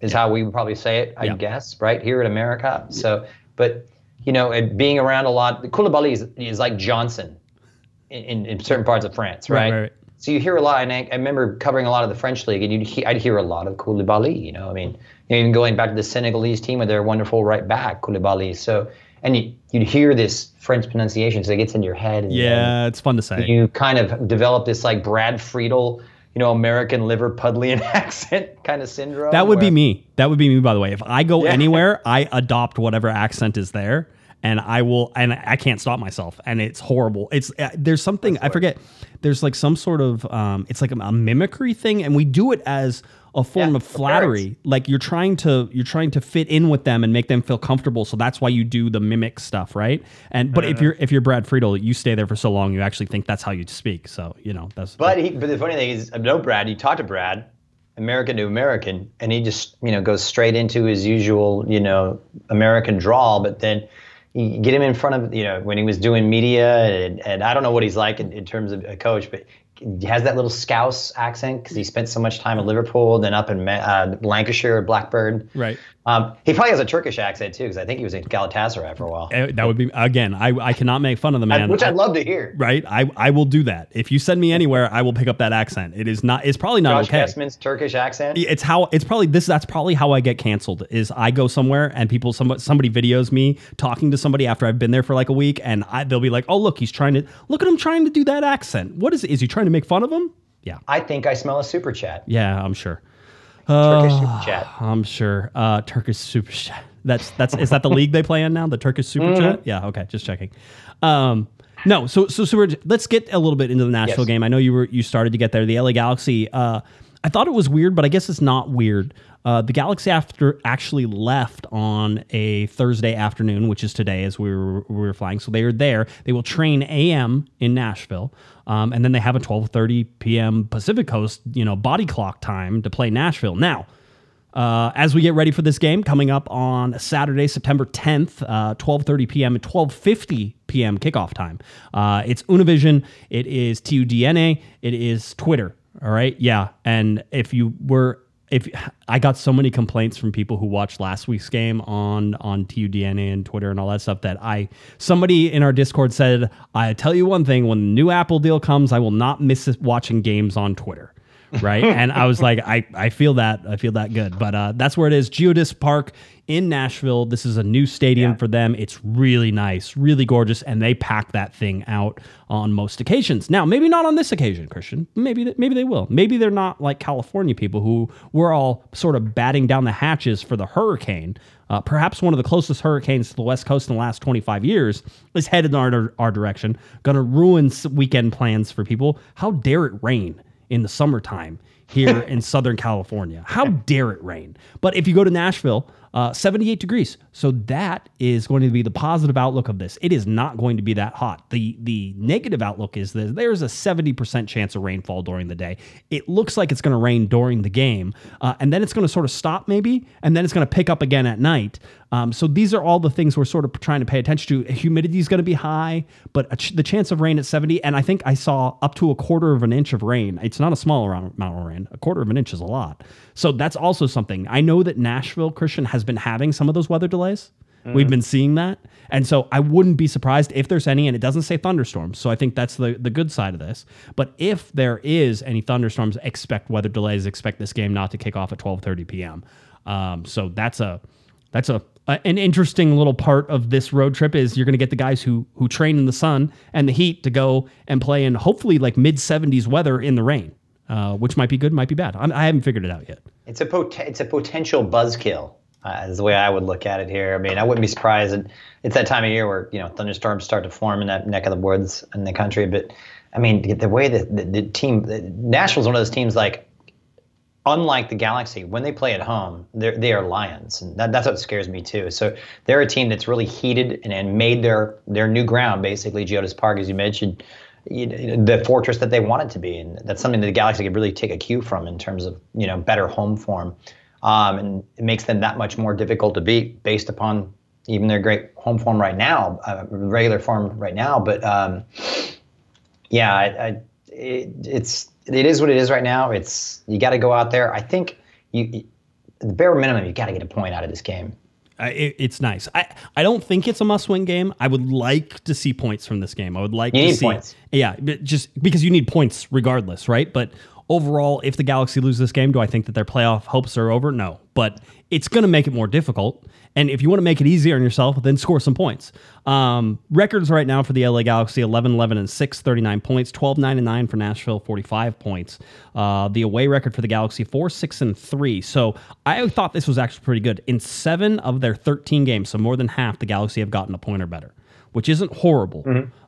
is how we would probably say it, I Yeah. guess, right here in America. So, but you know, it, being around a lot, Koulibaly is, is like Johnson in, in, in certain parts of France, Right, right? right. So you hear a lot, and I, I remember covering a lot of the French league, and you'd he, I'd hear a lot of Koulibaly. You know, I mean, even going back to the Senegalese team with their wonderful right back Koulibaly. So, and you, you'd hear this French pronunciation, so it gets in your head. And yeah, it's fun to say. you kind of develop this like Brad Friedel, you know, American Liverpudlian accent kind of syndrome. that would be me. That would be me. By the way, if I go Yeah. anywhere, I adopt whatever accent is there, and I will, and I can't stop myself, and it's horrible. It's uh, there's something I forget. There's like some sort of um, it's like a, a mimicry thing, and we do it as a form Yeah, of flattery. parents. Like you're trying to you're trying to fit in with them and make them feel comfortable. So that's why you do the mimic stuff, right? And but Uh-huh. if you're if you're Brad Friedel, you stay there for so long, you actually think that's how you speak. So you know that's. But he, but the funny thing is, I know Brad. You talk to Brad, American to American, and he just you know goes straight into his usual you know American drawl. But then get him in front of you know when he was doing media, and, and I don't know what he's like in, in terms of a coach, but he has that little Scouse accent because he spent so much time at Liverpool, then up in uh, Lancashire, Blackburn. right. Um, he probably has a Turkish accent too, because I think he was in Galatasaray for a while, Uh, That would be again. I I cannot make fun of the man. which I'd love to hear. right? I, I will do that. If you send me anywhere, I will pick up that accent. It is not. It's probably not Josh okay. Kessman's Turkish accent. It's how it's probably this. That's probably how I get canceled. Is I go somewhere and people somebody somebody videos me talking to somebody after I've been there for like a week, and I, they'll be like, "Oh, look, he's trying to look at him trying to do that accent. What is? Is he trying to make fun of him? Yeah, I think I smell a super chat. yeah, I'm sure. Turkish super chat. I'm sure. Uh, Turkish Super Chat. That's that's is that the league they play in now? The Turkish Super Mm-hmm. Chat. Yeah. Okay. Just checking. Um, no. So so so we're, let's get a little bit into the Nashville Yes. game. I know you were you started to get there. The LA Galaxy. Uh, I thought it was weird, but I guess it's not weird. Uh, the Galaxy after actually left on a Thursday afternoon, which is today, as we were, we were flying. So they are there. They will train AM in Nashville, um, and then they have a 12:30 p.m. Pacific Coast, you know, body clock time to play Nashville. Now, uh, as we get ready for this game coming up on Saturday, September 10th, uh, 12:30 p.m. and 12:50 p.m. kickoff time. Uh, it's Univision. It is TUDNA. It is Twitter. All right, yeah. And if you were, if I got so many complaints from people who watched last week's game on on TUDNA and Twitter and all that stuff that I somebody in our Discord said, I tell you one thing: when the new Apple deal comes, I will not miss watching games on Twitter right? and I was like, I, I feel that I feel that good. But uh, that's where it is, Geodis Park in Nashville. This is a new stadium for them. It's really nice, really gorgeous, and they pack that thing out on most occasions. Now, maybe not on this occasion, Christian. Maybe th- maybe they will. Maybe they're not like California people who were all sort of batting down the hatches for the hurricane. Uh, perhaps one of the closest hurricanes to the West Coast in the last 25 years is headed in our, our direction. Going to ruin weekend plans for people. How dare it rain? In the summertime here in Southern California. How dare it rain? But if you go to Nashville, uh, 78 degrees. So that is going to be the positive outlook of this. It is not going to be that hot. The the negative outlook is that there's a 70% chance of rainfall during the day. It looks like it's going to rain during the game, uh, and then it's going to sort of stop maybe, and then it's going to pick up again at night. Um, so these are all the things we're sort of trying to pay attention to. Humidity is going to be high, but ch- the chance of rain at 70, and I think I saw up to a quarter of an inch of rain. It's not a small amount of rain. A quarter of an inch is a lot. So that's also something. I know that Nashville Christian has been having some of those weather delays. We've been seeing that. And so I wouldn't be surprised if there's any, and it doesn't say thunderstorms. So I think that's the, the good side of this. But if there is any thunderstorms, expect weather delays, expect this game not to kick off at 12:30 p.m. Um, so that's a that's a Uh, an interesting little part of this road trip is you're going to get the guys who who train in the sun and the heat to go and play in hopefully like mid 70s weather in the rain, uh, which might be good, might be bad. I'm, I haven't figured it out yet. It's a pot- it's a potential buzzkill. Uh, is the way I would look at it here. I mean, I wouldn't be surprised. And it's that time of year where you know thunderstorms start to form in that neck of the woods in the country. But I mean, the way that the, the team, Nashville's one of those teams like, unlike the Galaxy, when they play at home, they're they are lions, and that, that's what scares me too. So they're a team that's really heated and, and made their their new ground, basically Geodis Park, as you mentioned, you know, the fortress that they want it to be, and that's something that the Galaxy could really take a cue from in terms of you know better home form, um, and it makes them that much more difficult to beat based upon even their great home form right now, uh, regular form right now. But um, yeah, I, I, it, it's it is what it is right now. It's you got to go out there. I think you, the bare minimum, you got to get a point out of this game. I, it, it's nice. I, I don't think it's a must win game. I would like to see points from this game. I would like You to see points. Yeah, just because you need points regardless, right? But overall, if the Galaxy lose this game, do I think that their playoff hopes are over? No. But it's going to make it more difficult. And if you want to make it easier on yourself, then score some points. Um, records right now for the LA Galaxy 11 11 and 6, 39 points, 12 9 and 9 for Nashville, 45 points. Uh, the away record for the Galaxy 4 6 and 3. So I thought this was actually pretty good. In seven of their 13 games, so more than half, the Galaxy have gotten a point or better, which isn't horrible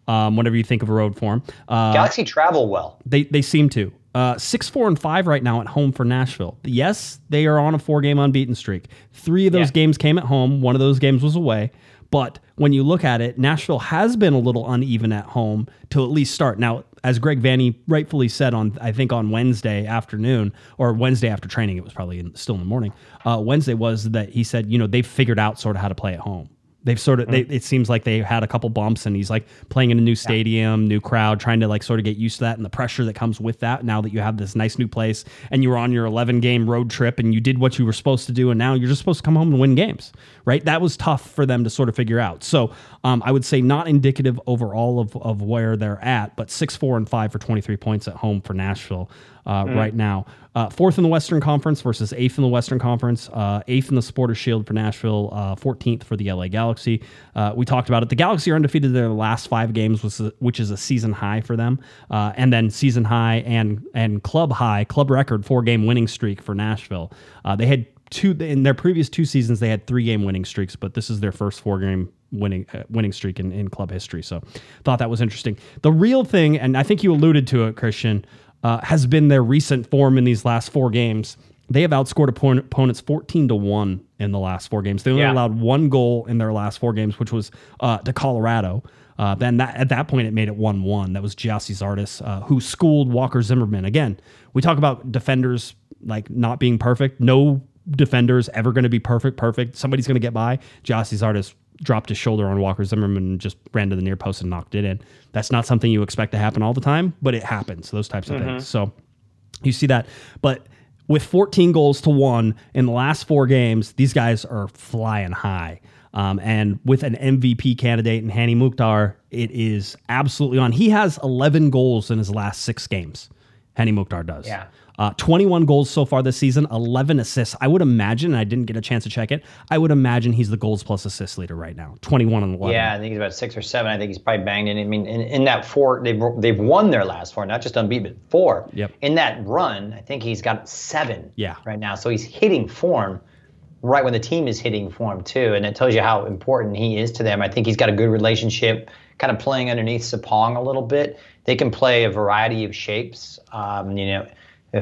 um, whenever you think of a road form. Uh, Galaxy travel well. they they seem to. Uh, six, four, and five right now at home for Nashville. Yes, they are on a four-game unbeaten streak. Three of those Yeah. games came at home. One of those games was away. But when you look at it, Nashville has been a little uneven at home to at least start. Now, as Greg Vanney rightfully said on, I think on Wednesday afternoon or Wednesday after training, it was probably in, still in the morning. Uh, Wednesday was that he said, you know, they've figured out sort of how to play at home. They've sort of, they, hmm. it seems like they had a couple bumps and he's like playing in a new stadium, new crowd, trying to like sort of get used to that and the pressure that comes with that now that you have this nice new place and you were on your 11 game road trip and you did what you were supposed to do and now you're just supposed to come home and win games, right? That was tough for them to sort of figure out. So um, I would say not indicative overall of, of where they're at, but 6, 4, and 5 for 23 points at home for Nashville uh, right now. Uh, fourth in the Western Conference versus eighth in the Western Conference. Uh, eighth in the Supporters Shield for Nashville. Uh, 14th for the LA Galaxy. Uh, we talked about it. The Galaxy are undefeated in their last five games, which is, which is a season high for them, uh, and then season high and and club high, club record four game winning streak for Nashville. Uh, they had two in their previous two seasons. They had three game winning streaks, but this is their first four game winning uh, winning streak in, in club history. So thought that was interesting. The real thing, and I think you alluded to it, Christian, uh, has been their recent form in these last four games. They have outscored oppo- opponents 14 to 1 in the last four games. They only Yeah. allowed one goal in their last four games, which was uh, to Colorado. Uh, then that, at that point, it made it 1 1. That was Gyasi Zardes, uh, who schooled Walker Zimmerman. Again, we talk about defenders like not being perfect. No defender's ever going to be perfect, perfect. Somebody's going to get by. Gyasi Zardes dropped his shoulder on Walker Zimmerman and just ran to the near post and knocked it in. That's not something you expect to happen all the time, but it happens, those types of things. So you see that. But with 14 goals to one in the last four games, these guys are flying high. Um, and with an MVP candidate in Hany Mukhtar, it is absolutely on. He has 11 goals in his last six games. Hany Mukhtar does. Yeah. Uh, 21 goals so far this season, 11 assists. I would imagine, and I didn't get a chance to check it, I would imagine he's the goals plus assist leader right now. 21 and 11. Yeah, I think he's about six or seven. I think he's probably banged in. I mean, in, in that four, they've they've won their last four, not just unbeaten, but four. Yep. In that run, I think he's got seven. Yeah. Right now, so he's hitting form, right when the team is hitting form too, and it tells you how important he is to them. I think he's got a good relationship, kind of playing underneath Sapong a little bit. They can play a variety of shapes. Um, you know.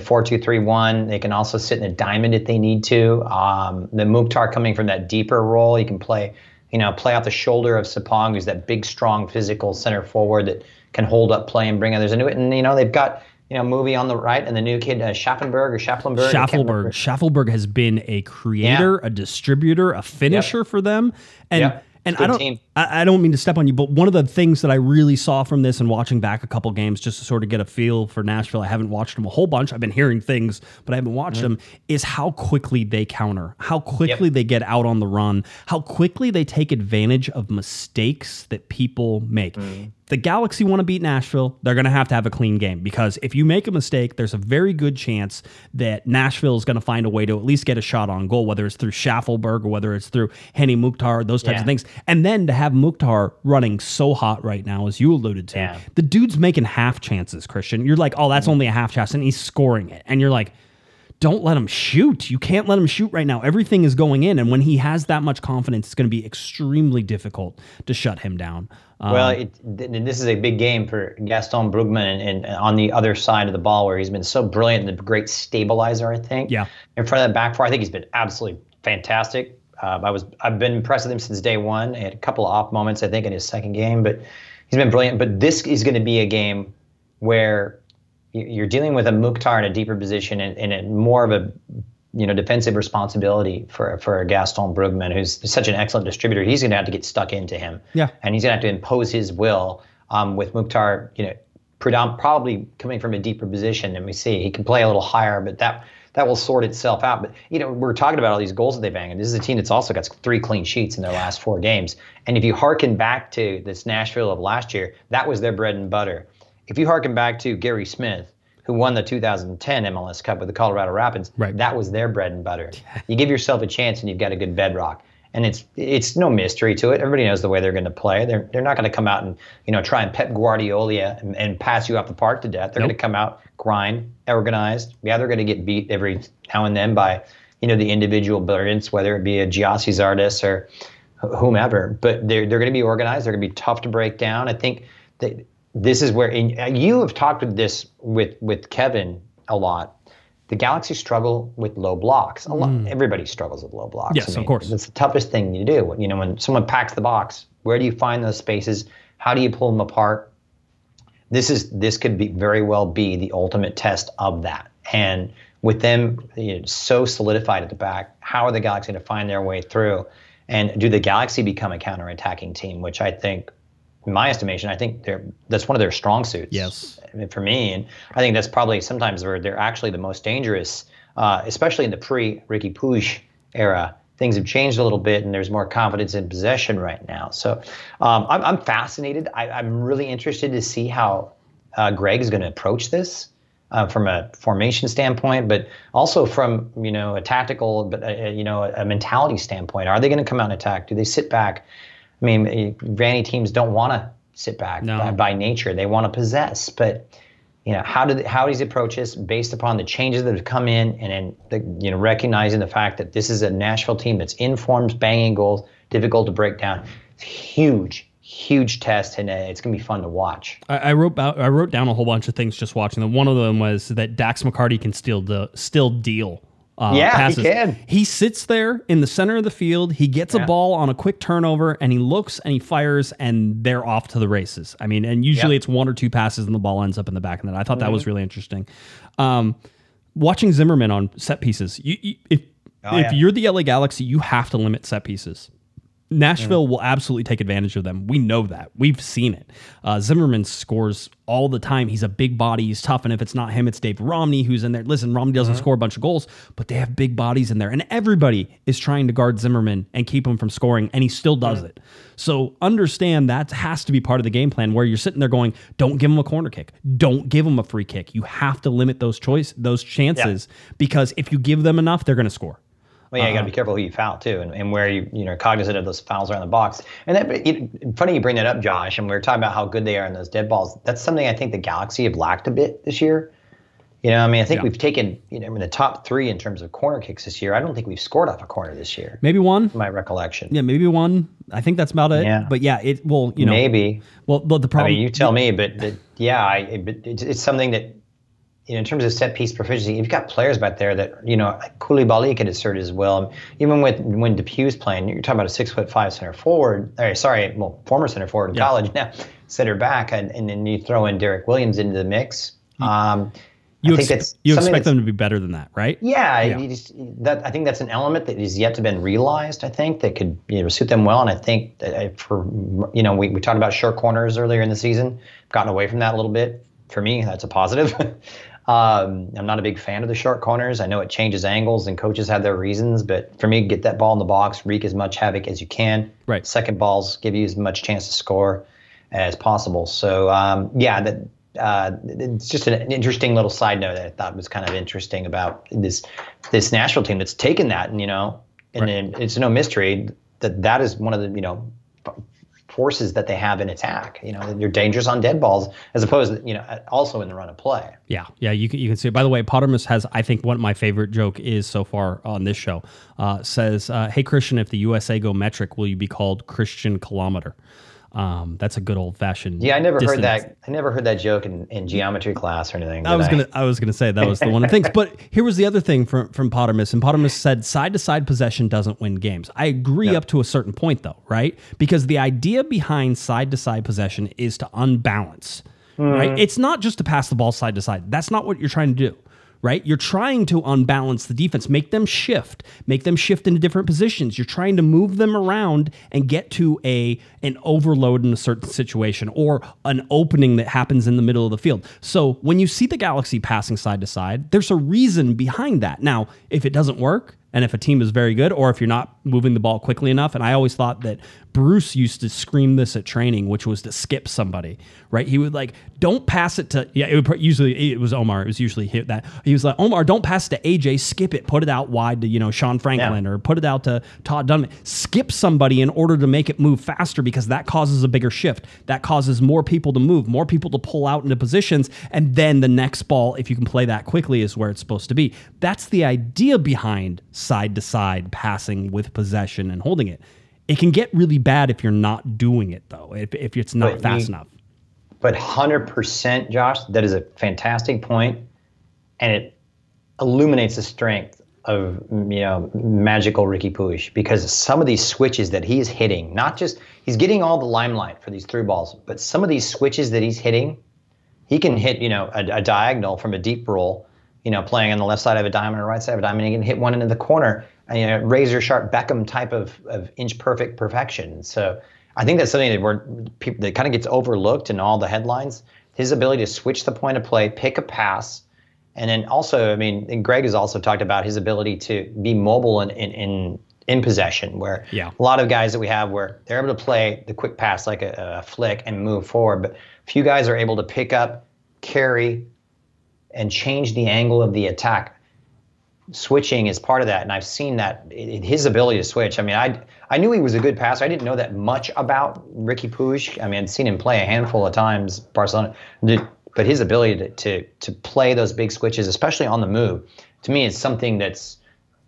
Four two three one. They can also sit in a diamond if they need to. Um, the Mukhtar coming from that deeper role, he can play you know, play off the shoulder of Sapong, who's that big, strong, physical center forward that can hold up play and bring others into it. And you know, they've got you know, movie on the right, and the new kid uh, Schaffenberg or can't. Shaffelburg. Shaffelburg has been a creator, a distributor, a finisher for them. And Yep. And Good I don't team. I, I don't mean to step on you, but one of the things that I really saw from this and watching back a couple games just to sort of get a feel for Nashville, I haven't watched them a whole bunch. I've been hearing things, but I haven't watched Mm-hmm. them, is how quickly they counter, how quickly they get out on the run, how quickly they take advantage of mistakes that people make. Mm-hmm. The Galaxy want to beat Nashville, they're going to have to have a clean game because if you make a mistake, there's a very good chance that Nashville is going to find a way to at least get a shot on goal, whether it's through Shaffelburg or whether it's through Hany Mukhtar, those types Yeah. of things. And then to have Mukhtar running so hot right now, as you alluded to, Yeah. the dude's making half chances, Christian. You're like, oh, that's mm-hmm. only a half chance, and he's scoring it. And you're like, don't let him shoot. You can't let him shoot right now. Everything is going in. And when he has that much confidence, it's going to be extremely difficult to shut him down. Um, Well, it, th- this is a big game for Gaston Brugman and, and on the other side of the ball where he's been so brilliant and a great stabilizer, I think. Yeah. In front of that back four, I think he's been absolutely fantastic. Uh, I was I've been impressed with him since day one. He had a couple of off moments, I think, in his second game, but he's been brilliant. But this is going to be a game where you're dealing with a Mukhtar in a deeper position and, and a more of a you know defensive responsibility for for Gaston Brugman, who's such an excellent distributor. He's going to have to get stuck into him. Yeah. and he's going to have to impose his will um, with Mukhtar. You know, predom- probably coming from a deeper position and we see. He can play a little higher, but that that will sort itself out. But you know, we're talking about all these goals that they've banged. This is a team that's also got three clean sheets in their last four games. And if you hearken back to this Nashville of last year, that was their bread and butter. If you harken back to Gary Smith, who won the 2010 MLS Cup with the Colorado Rapids, Right. that was their bread and butter. You give yourself a chance, and you've got a good bedrock. And it's it's no mystery to it. Everybody knows the way they're going to play. They're they're not going to come out and you know try and Pep Guardiola and, and pass you off the park to death. They're Nope. going to come out, grind, organized. Yeah, they're going to get beat every now and then by you know the individual brilliance, whether it be a Gyasi Zardes or whomever. But they're they're going to be organized. They're going to be tough to break down. I think that this is where and you have talked with this with with Kevin a lot. The Galaxy struggle with low blocks. A lot, everybody struggles with low blocks. Mm. Yes, of course. It's the toughest thing you do. You know, when someone packs the box, where do you find those spaces? How do you pull them apart? This is this could be very well be the ultimate test of that. And with them you know, so solidified at the back, how are the Galaxy going to find their way through? And do the Galaxy become a counterattacking team? Which I think, in my estimation, I think they're that's one of their strong suits. Yes. For me, and I think that's probably sometimes where they're actually the most dangerous, uh, especially in the pre Riqui Puig era. Things have changed a little bit, and there's more confidence in possession right now. So um, I'm, I'm fascinated. I, I'm really interested to see how uh, Greg is going to approach this uh, from a formation standpoint, but also from you know a tactical, but uh, you know a, a mentality standpoint. Are they going to come out and attack? Do they sit back? I mean, eh, Vanney teams don't want to sit back No. by, by nature. They want to possess, but you know how did how does he approach this based upon the changes that have come in and then the, you know recognizing the fact that this is a Nashville team that's in forms, banging goals, difficult to break down. It's huge, huge test, and uh, it's gonna be fun to watch. I, I wrote about, I wrote down a whole bunch of things just watching them. One of them was that Dax McCarty can still the still deal. Uh, Yeah, he can. He sits there in the center of the field. He gets a ball on a quick turnover, and he looks and he fires, and they're off to the races. I mean, and usually Yeah. it's one or two passes, and the ball ends up in the back of the net. I thought that Mm-hmm. was really interesting. Um, watching Zimmerman on set pieces, you, you, if Oh, if yeah. you're the LA Galaxy, you have to limit set pieces. Nashville Mm. will absolutely take advantage of them. We know that. We've seen it. Uh, Zimmerman scores all the time. He's a big body. He's tough. And if it's not him, it's Dave Romney who's in there. Listen, Romney doesn't Mm-hmm. score a bunch of goals, but they have big bodies in there. And everybody is trying to guard Zimmerman and keep him from scoring, and he still does it. So understand that has to be part of the game plan where you're sitting there going, don't give him a corner kick. Don't give him a free kick. You have to limit those choice those chances because if you give them enough, they're going to score. Well, yeah, you got to Uh-huh. be careful who you foul too, and, and where you you know cognizant of those fouls around the box. And that, it, funny you bring that up, Josh. And we were talking about how good they are in those dead balls. That's something I think the Galaxy have lacked a bit this year. You know, I mean, I think Yeah. we've taken you know in the top three in terms of corner kicks this year. I don't think we've scored off a corner this year. Maybe one. My recollection. Yeah, maybe one. I think that's about it. Yeah. But yeah, it well, you know, Maybe. Well, but the problem. I mean, you tell me, but, but yeah, I, it, but it's, it's something that, you know, in terms of set piece proficiency, you've got players back there that, you know, Coulibaly could assert as well. Even with when DePuy's playing, you're talking about a six foot five center forward, or sorry, well, former center forward in Yeah. college now, center back, and, and then you throw in Derek Williams into the mix. Um, you I think ex- you expect them to be better than that, right? yeah, Yeah. Just, that I think that's an element that is yet to been realized. I think that could you know suit them well, and I think that uh, for you know we, we talked about short corners earlier in the season, gotten away from that a little bit. For me, that's a positive. um, I'm not a big fan of the short corners. I know it changes angles, and coaches have their reasons, but for me, get that ball in the box, wreak as much havoc as you can. Right. Second balls give you as much chance to score. as possible. So um, yeah, that uh, it's just an interesting little side note that I thought was kind of interesting about this this Nashville team that's taken that, and you know, and Right. then it's no mystery that that is one of the you know forces that they have in attack. You know, you're dangerous on dead balls as opposed to you know also in the run of play. Yeah, yeah, you can you can see it. By the way, Pottermus has I think one of my favorite joke is so far on this show. Uh, says, uh, "Hey Christian, if the USA go metric, will you be called Christian Kilometer?" Um, that's a good old fashioned. Yeah, I never heard that. I never heard that joke in, in geometry class or anything. I was gonna I was gonna say that was the one of the things. But here was the other thing from from Pottermus, and Pottermus said side to side possession doesn't win games. I agree up to a certain point though, right? Because the idea behind side to side possession is to unbalance. Right? It's not just to pass the ball side to side. That's not what you're trying to do. Right? You're trying to unbalance the defense, make them shift, make them shift into different positions. You're trying to move them around and get to a an overload in a certain situation or an opening that happens in the middle of the field. So when you see the Galaxy passing side to side, there's a reason behind that. Now, if it doesn't work, and if a team is very good, or if you're not moving the ball quickly enough, and I always thought that Bruce used to scream this at training, which was to skip somebody, right? He would like, don't pass it to, yeah, it would usually, it was Omar, it was usually hit that. He was like, Omar, don't pass it to AJ, skip it, put it out wide to, you know, Sean Franklin, or put it out to Todd Dunivant. Skip somebody in order to make it move faster because that causes a bigger shift. That causes more people to move, more people to pull out into positions, and then the next ball, if you can play that quickly, is where it's supposed to be. That's the idea behind side to side passing with possession and holding it. It can get really bad if you're not doing it though. If, if it's not But fast you- enough. But hundred percent, Josh, that is a fantastic point, and it illuminates the strength of you know magical Riqui Puig because some of these switches that he's hitting, not just he's getting all the limelight for these through balls, but some of these switches that he's hitting, he can hit you know a, a diagonal from a deep roll, you know playing on the left side of a diamond or right side of a diamond, he can hit one into the corner, you know razor sharp Beckham type of of inch perfect perfection. So. I think that's something that we're people that kind of gets overlooked in all the headlines. His ability to switch the point of play, pick a pass, and then also, I mean, and Greg has also talked about his ability to be mobile in in in, in possession. Where Yeah. a lot of guys that we have where they're able to play the quick pass like a, a flick and move forward, but a few guys are able to pick up, carry, and change the angle of the attack switching is part of that, and I've seen that his ability to switch. I mean, I I knew he was a good passer. I didn't know that much about Riqui Puig. I mean, I'd seen him play a handful of times Barcelona, but his ability to to to play those big switches, especially on the move, to me is something that's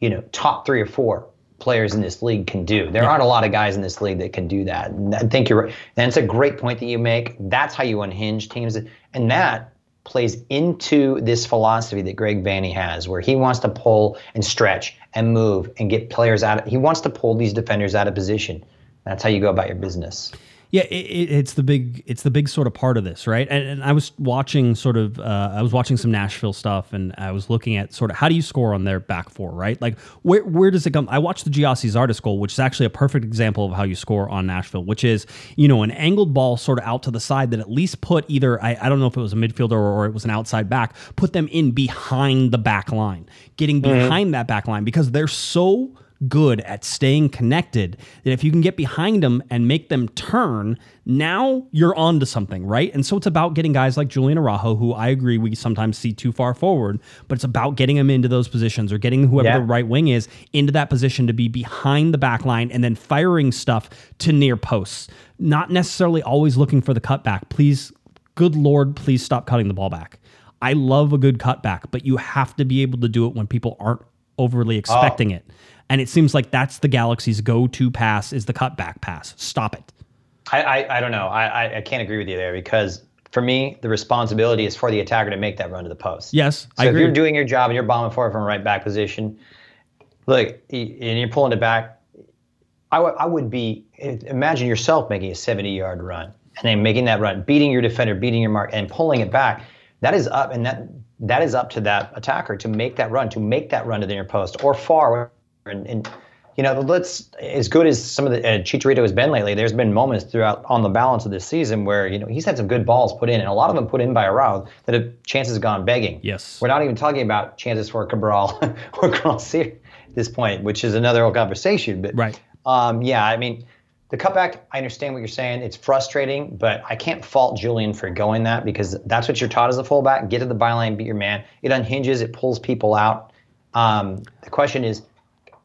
you know top three or four players in this league can do. There aren't a lot of guys in this league that can do that. And I think you're right. And it's a great point that you make. That's how you unhinge teams, and that plays into this philosophy that Greg Vanney has, where he wants to pull and stretch and move and get players out. Of, he wants to pull these defenders out of position. That's how you go about your business. Yeah, it, it, it's the big it's the big sort of part of this, right? And, and I was watching sort of uh, I was watching some Nashville stuff, and I was looking at sort of how do you score on their back four, right? Like where where does it come? I watched the Gyasi Zardes goal, which is actually a perfect example of how you score on Nashville, which is you know an angled ball sort of out to the side that at least put either I, I don't know if it was a midfielder or, or it was an outside back, put them in behind the back line, getting behind that back line because they're so good at staying connected that if you can get behind them and make them turn, now you're on to something, right? And so it's about getting guys like Julian Araujo, who I agree we sometimes see too far forward, but it's about getting them into those positions or getting whoever Yeah. the right wing is into that position to be behind the back line and then firing stuff to near posts. Not necessarily always looking for the cutback. Please, good Lord, please stop cutting the ball back. I love a good cutback, but you have to be able to do it when people aren't overly oh, expecting it. And it seems like that's the Galaxy's go-to pass is the cutback pass. Stop it. I, I, I don't know. I, I, I can't agree with you there because for me, the responsibility is for the attacker to make that run to the post. Yes, So I if agree. you're doing your job and you're bombing forward from right back position, look, and you're pulling it back, I would- I would be imagine yourself making a 70 yard run and then making that run, beating your defender, beating your mark, and pulling it back. That is up, and that that is up to that attacker to make that run, to make that run to the near post or far. And, and you know, let's as good as some of the uh, Chicharito has been lately. There's been moments throughout on the balance of this season where you know he's had some good balls put in, and a lot of them put in by Arau that have chances gone begging. Yes. we're not even talking about chances for Cabral or Garcia at this point, which is another whole conversation. But Right. um, yeah, I mean, the cutback, I understand what you're saying. It's frustrating, but I can't fault Julian for going that because that's what you're taught as a fullback. Get to the byline, beat your man. It unhinges, it pulls people out. Um, the question is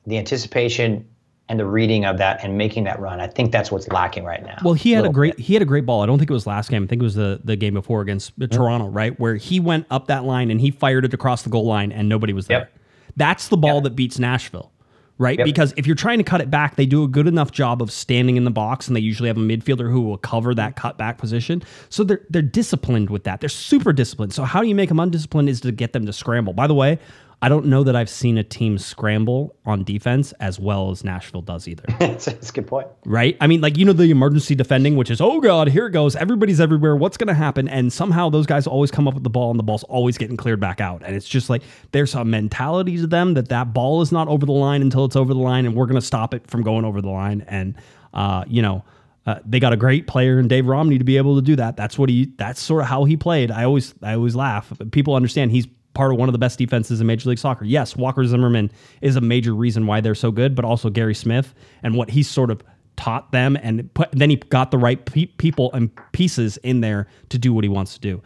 the anticipation and the reading of that and making that run. I think that's what's lacking right now. Well, he had a Little great bit. he had a great ball. I don't think it was last game. I think it was the the game before against uh, Toronto, right? Where he went up that line and he fired it across the goal line and nobody was there. Yep. That's the ball Yep. that beats Nashville. Right? Yep. Because if you're trying to cut it back, they do a good enough job of standing in the box and they usually have a midfielder who will cover that cut back position. So they're they're disciplined with that. They're super disciplined. So how do you make them undisciplined is to get them to scramble. By the way, I don't know that I've seen a team scramble on defense as well as Nashville does either that's, that's a good point. right? I mean, like, you know, the emergency defending, which is, oh God, here it goes. Everybody's everywhere. What's going to happen? And somehow those guys always come up with the ball and the ball's always getting cleared back out. And it's just like there's a mentality to them that that ball is not over the line until it's over the line and we're going to stop it from going over the line. And, uh, you know, uh, they got a great player in Dave Romney to be able to do that. That's what he, that's sort of how he played. I always, I always laugh. People understand he's part of one of the best defenses in Major League Soccer. Yes, Walker Zimmerman is a major reason why they're so good, but also Gary Smith and what he's sort of taught them and put, then he got the right pe- people and pieces in there to do what he wants to do.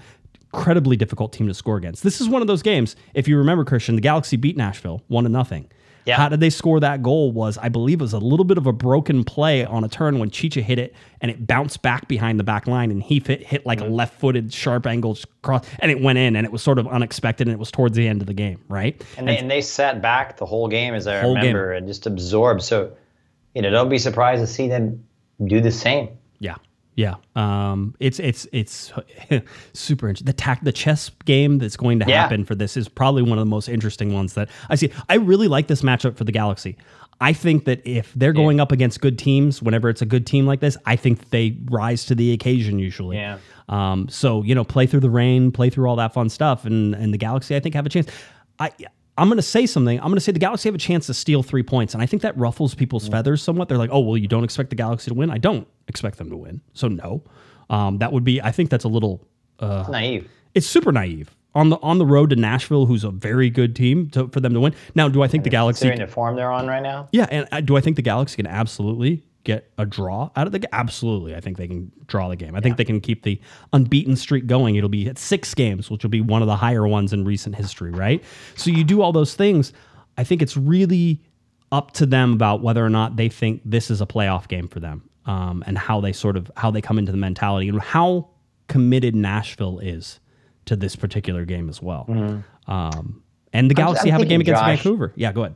Incredibly difficult team to score against. This is one of those games. If you remember, Christian, the Galaxy beat Nashville one to nothing. Yeah. How did they score that goal? Was I believe it was a little bit of a broken play on a turn when Chicha hit it and it bounced back behind the back line and he hit, hit like mm-hmm. a left-footed sharp angle cross and it went in and it was sort of unexpected and it was towards the end of the game, right? And they, and they sat back the whole game, as I Whole game. remember, and just absorbed. So, you know, don't be surprised to see them do the same. Yeah. Yeah. Um, it's it's it's super interesting. The tac the chess game that's going to Yeah. happen for this is probably one of the most interesting ones that I see. I really like this matchup for the Galaxy. I think that if they're going up against good teams, whenever it's a good team like this, I think they rise to the occasion usually. Yeah. Um, so you know, play through the rain, play through all that fun stuff, and and the Galaxy I think have a chance. I I'm going to say something. I'm going to say the Galaxy have a chance to steal three points, and I think that ruffles people's feathers somewhat. They're like, oh well, you don't expect the Galaxy to win. I don't expect them to win, so no. Um, that would be. I think that's a little. Uh, Naive. it's super naive on the on the road to Nashville, who's a very good team to, for them to win. Now, do I think the Galaxy? Considering the form they're on right now. Yeah, and uh, do I think the Galaxy can absolutely get a draw out of the? game? Absolutely, I think they can draw the game. I think they can keep the unbeaten streak going. It'll be at six games, which will be one of the higher ones in recent history, right? So you do all those things. I think it's really up to them about whether or not they think this is a playoff game for them, um, and how they sort of how they come into the mentality and how committed Nashville is to this particular game as well. Um, and the Galaxy I'm have a game against Josh- Vancouver. Yeah, go ahead.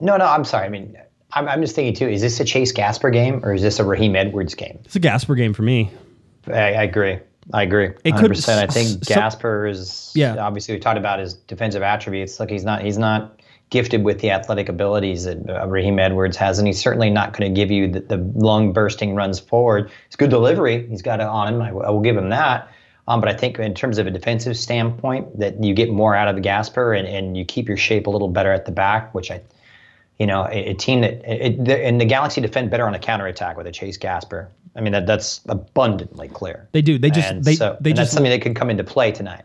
No, no, I'm sorry. I mean, I'm, I'm just thinking too. Is this a Chase Gasper game or is this a Raheem Edwards game? It's a Gasper game for me. I, I agree. I agree. It could- 100%. I s- think s- some- Gasper is. Yeah. Obviously, we talked about his defensive attributes. Look, he's not. He's not gifted with the athletic abilities that uh, Raheem Edwards has, and he's certainly not going to give you the, the lung bursting runs forward. It's good delivery. He's got it on him. I, I will give him that. Um, but I think in terms of a defensive standpoint, that you get more out of Gasper and, and you keep your shape a little better at the back, which I you know, a, a team that it, the, and the Galaxy defend better on a counterattack with a Chase Gasper. I mean, that that's abundantly clear. They do. They just and they so, they just something that could come into play tonight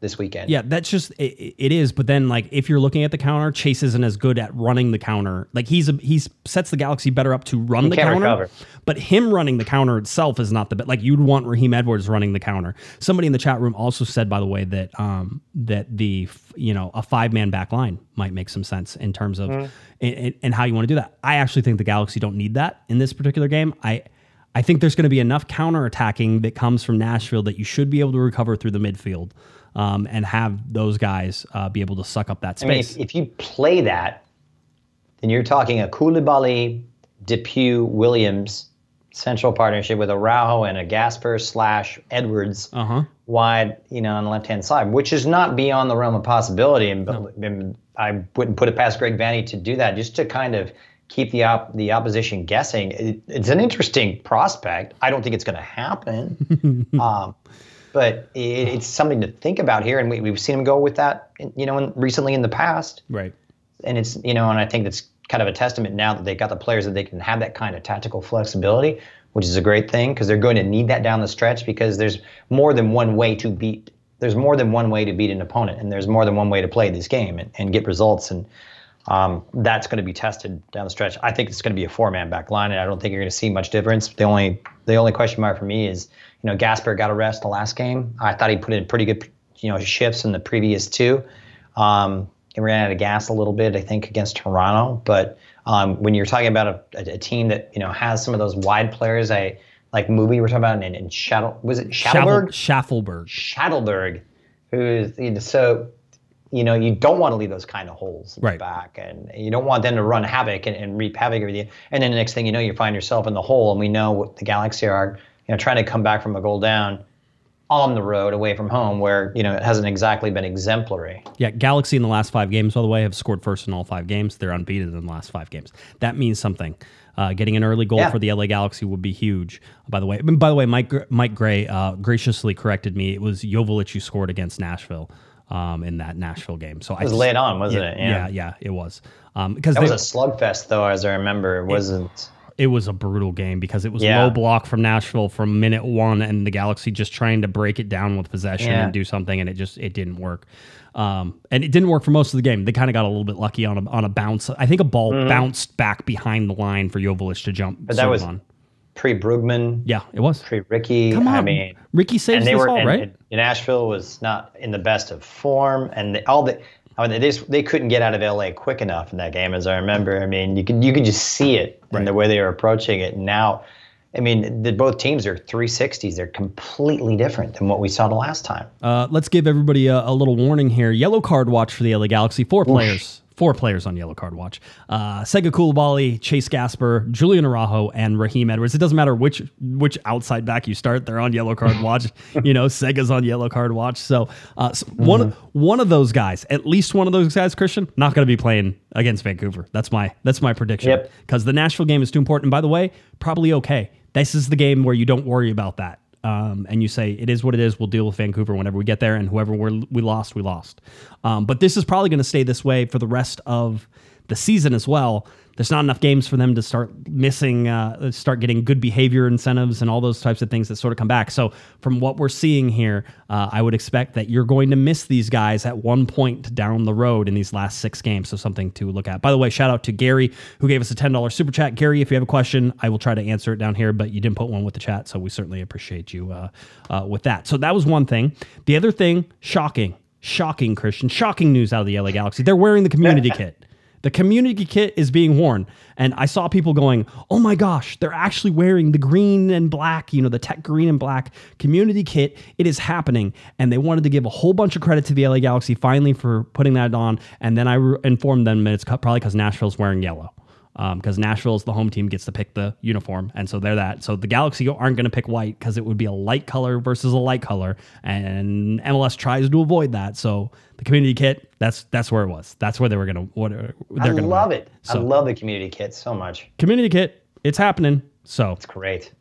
this weekend. yeah. That's just it, it is. But then like if you're looking at the counter, Chase isn't as good at running the counter. Like he's a, he's sets the Galaxy better up to run the counter. recover. But him running the counter itself is not the best. Like you'd want Raheem Edwards running the counter. Somebody in the chat room also said, by the way, that um that the you know a five man back line might make some sense in terms of Mm. and, and how you want to do that. I actually think the Galaxy don't need that in this particular game. I I think there's going to be enough counterattacking that comes from Nashville that you should be able to recover through the midfield um, and have those guys uh, be able to suck up that I mean, space. if, if you play that, then you're talking a Coulibaly, DePuy, Williams central partnership with a Araujo and a Gasper slash Edwards uh huh. wide, you know, on the left hand side, which is not beyond the realm of possibility. And, and I wouldn't put it past Greg Vanney to do that, just to kind of keep the op- the opposition guessing. It, it's an interesting prospect. I don't think it's going to happen, um, but it, it's something to think about here. And we, we've seen him go with that, you know, in, recently in the past Right. and it's you know, and I think that's kind of a testament now that they've got the players that they can have that kind of tactical flexibility, which is a great thing because they're going to need that down the stretch because there's more than one way to beat. There's more than one way to beat an opponent, and there's more than one way to play this game and, and get results. And Um, that's going to be tested down the stretch. I think it's going to be a four-man back line, and I don't think you're going to see much difference. The only the only question mark for me is, you know, Gasper got a rest the last game. I thought he put in pretty good, you know, shifts in the previous two. Um, he ran out of gas a little bit, I think, against Toronto. But um, when you're talking about a, a, a team that you know has some of those wide players, I like movie we're talking about and, in Shadow was it Shadowberg? Shaffelburg. Shadowberg, who is you know, so you know you don't want to leave those kind of holes in Right. the back, and you don't want them to run havoc and, and reap havoc with you. And then the next thing you know, you find yourself in the hole. And we know what the Galaxy are, you know, trying to come back from a goal down on the road away from home, where you know it hasn't exactly been exemplary. Yeah, Galaxy in the last five games, by the way, have scored first in all five games. They're unbeaten in the last five games. That means something. Uh, getting an early goal Yeah. for the LA Galaxy would be huge. By the way, by the way, Mike Mike Gray uh, graciously corrected me. It was Joveljic who scored against Nashville um, in that Nashville game. So I It was just- late on, wasn't yeah, it? Yeah, yeah, it was. Um, because That they- was a slugfest, though, as I remember. It wasn't. it was a brutal game because it was Yeah. low block from Nashville from minute one, and the Galaxy just trying to break it down with possession Yeah. and do something, and it just it didn't work. Um, and it didn't work for most of the game. They kind of got a little bit lucky on a on a bounce. I think a ball bounced back behind the line for Joveljic to jump. Mm-hmm. But that was on. Pre Brugman, yeah, it was. pre Riqui. Come on, I mean, Riqui saves and they were all, and, right? and Nashville was not in the best of form, and they, all the. I mean, they, just, they couldn't get out of LA quick enough in that game, as I remember. I mean, you could you could just see it in the way they were approaching it. And now, I mean, the, both teams are 360s. They're completely different than what we saw the last time. Uh, let's give everybody a, a little warning here. Yellow card watch for the LA Galaxy. Four players. Four players on yellow card watch. Uh, Sega Coulibaly, Chase Gasper, Julian Araujo, and Raheem Edwards. It doesn't matter which which outside back you start; they're on yellow card watch. you know, Sega's on yellow card watch. So, uh, so one of one of those guys, at least one of those guys, Christian, not going to be playing against Vancouver. That's my that's my prediction. Yep. Because the Nashville game is too important. And by the way, probably okay. This is the game where you don't worry about that um, and you say it is what it is. We'll deal with Vancouver whenever we get there, and whoever we lost, we lost. Um, but this is probably going to stay this way for the rest of the season as well. There's not enough games for them to start missing, uh, start getting good behavior incentives and all those types of things that sort of come back. So from what we're seeing here, uh, I would expect that you're going to miss these guys at one point down the road in these last six games. So something to look at. By the way, shout out to Gary who gave us a ten dollars super chat. Gary, if you have a question, I will try to answer it down here, but you didn't put one with the chat, so we certainly appreciate you uh, uh, with that. So that was one thing. The other thing, shocking, shocking, Christian, shocking news out of the LA Galaxy. They're wearing the community kit. The community kit is being worn. And I saw people going, oh my gosh, they're actually wearing the green and black, you know, the tech green and black community kit. It is happening. And they wanted to give a whole bunch of credit to the LA Galaxy finally for putting that on. And then I re- informed them that it's probably because Nashville's wearing yellow. Um, because Nashville's the home team gets to pick the uniform, and so they're that. So the Galaxy aren't going to pick white because it would be a light color versus a light color, and MLS tries to avoid that. So the community kit, that's that's where it was. That's where they were going to. What uh, they're I going to love it. I love the community kit so much. community kit. It's happening. So It's great.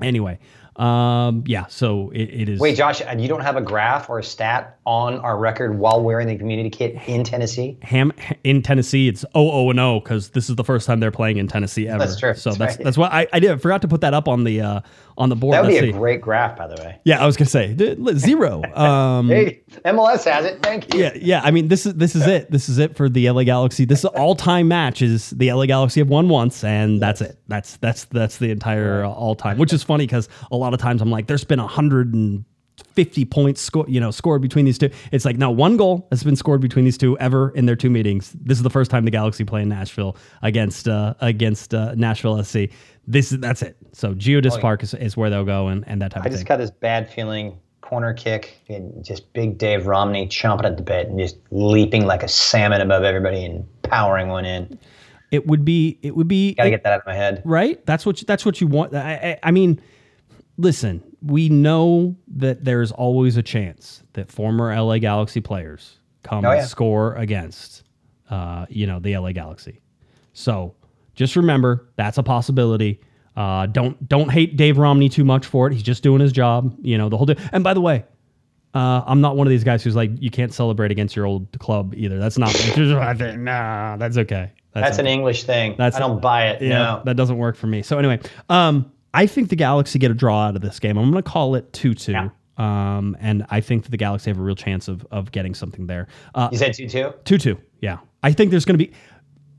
anyway, um, yeah. So it, it is. Wait, Josh, you don't have a graph or a stat on our record while wearing the community kit in Tennessee? Ham in Tennessee, it's 0 and 0 because this is the first time they're playing in Tennessee ever. That's true. So That's that's right. that's what I, I did. I forgot to put that up on the uh, on the board. That would be Let's a see. great graph, by the way. Yeah, I was gonna say zero. Um, Hey, MLS has it. Thank you. yeah, yeah. I mean, this is this is it. This is it for the LA Galaxy. This all time match is the LA Galaxy have won once, and that's it. That's that's that's the entire uh, all time. Which is funny because a lot of times I'm like, there's been a hundred and fifty points score, you know, scored between these two. It's like no one goal has been scored between these two ever in their two meetings. This is the first time the Galaxy play in Nashville against uh, against uh, Nashville SC. This is that's it. So Geodis Park is, is where they'll go and, and that type I of thing. I just got this bad feeling. Corner kick, and just big Dave Romney chomping at the bit and just leaping like a salmon above everybody and powering one in. it would be it would be Got to get that out of my head. right? That's what you, that's what you want. I, I, I mean, listen, we know that there's always a chance that former LA Galaxy players come Oh, and score against, uh, you know, the LA Galaxy. So just remember that's a possibility. Uh, don't don't hate Dave Romney too much for it. He's just doing his job. You know the whole. And by the way, uh, I'm not one of these guys who's like you can't celebrate against your old club either. That's not. nah, that's okay. That's an okay. English thing. That's- I don't buy it. Yeah, no. that doesn't work for me. So anyway, um, I think the Galaxy get a draw out of this game. I'm going to call it two two. Yeah. Um, and I think that the Galaxy have a real chance of of getting something there. Uh, You said 2 2? two two. Yeah, I think there's going to be.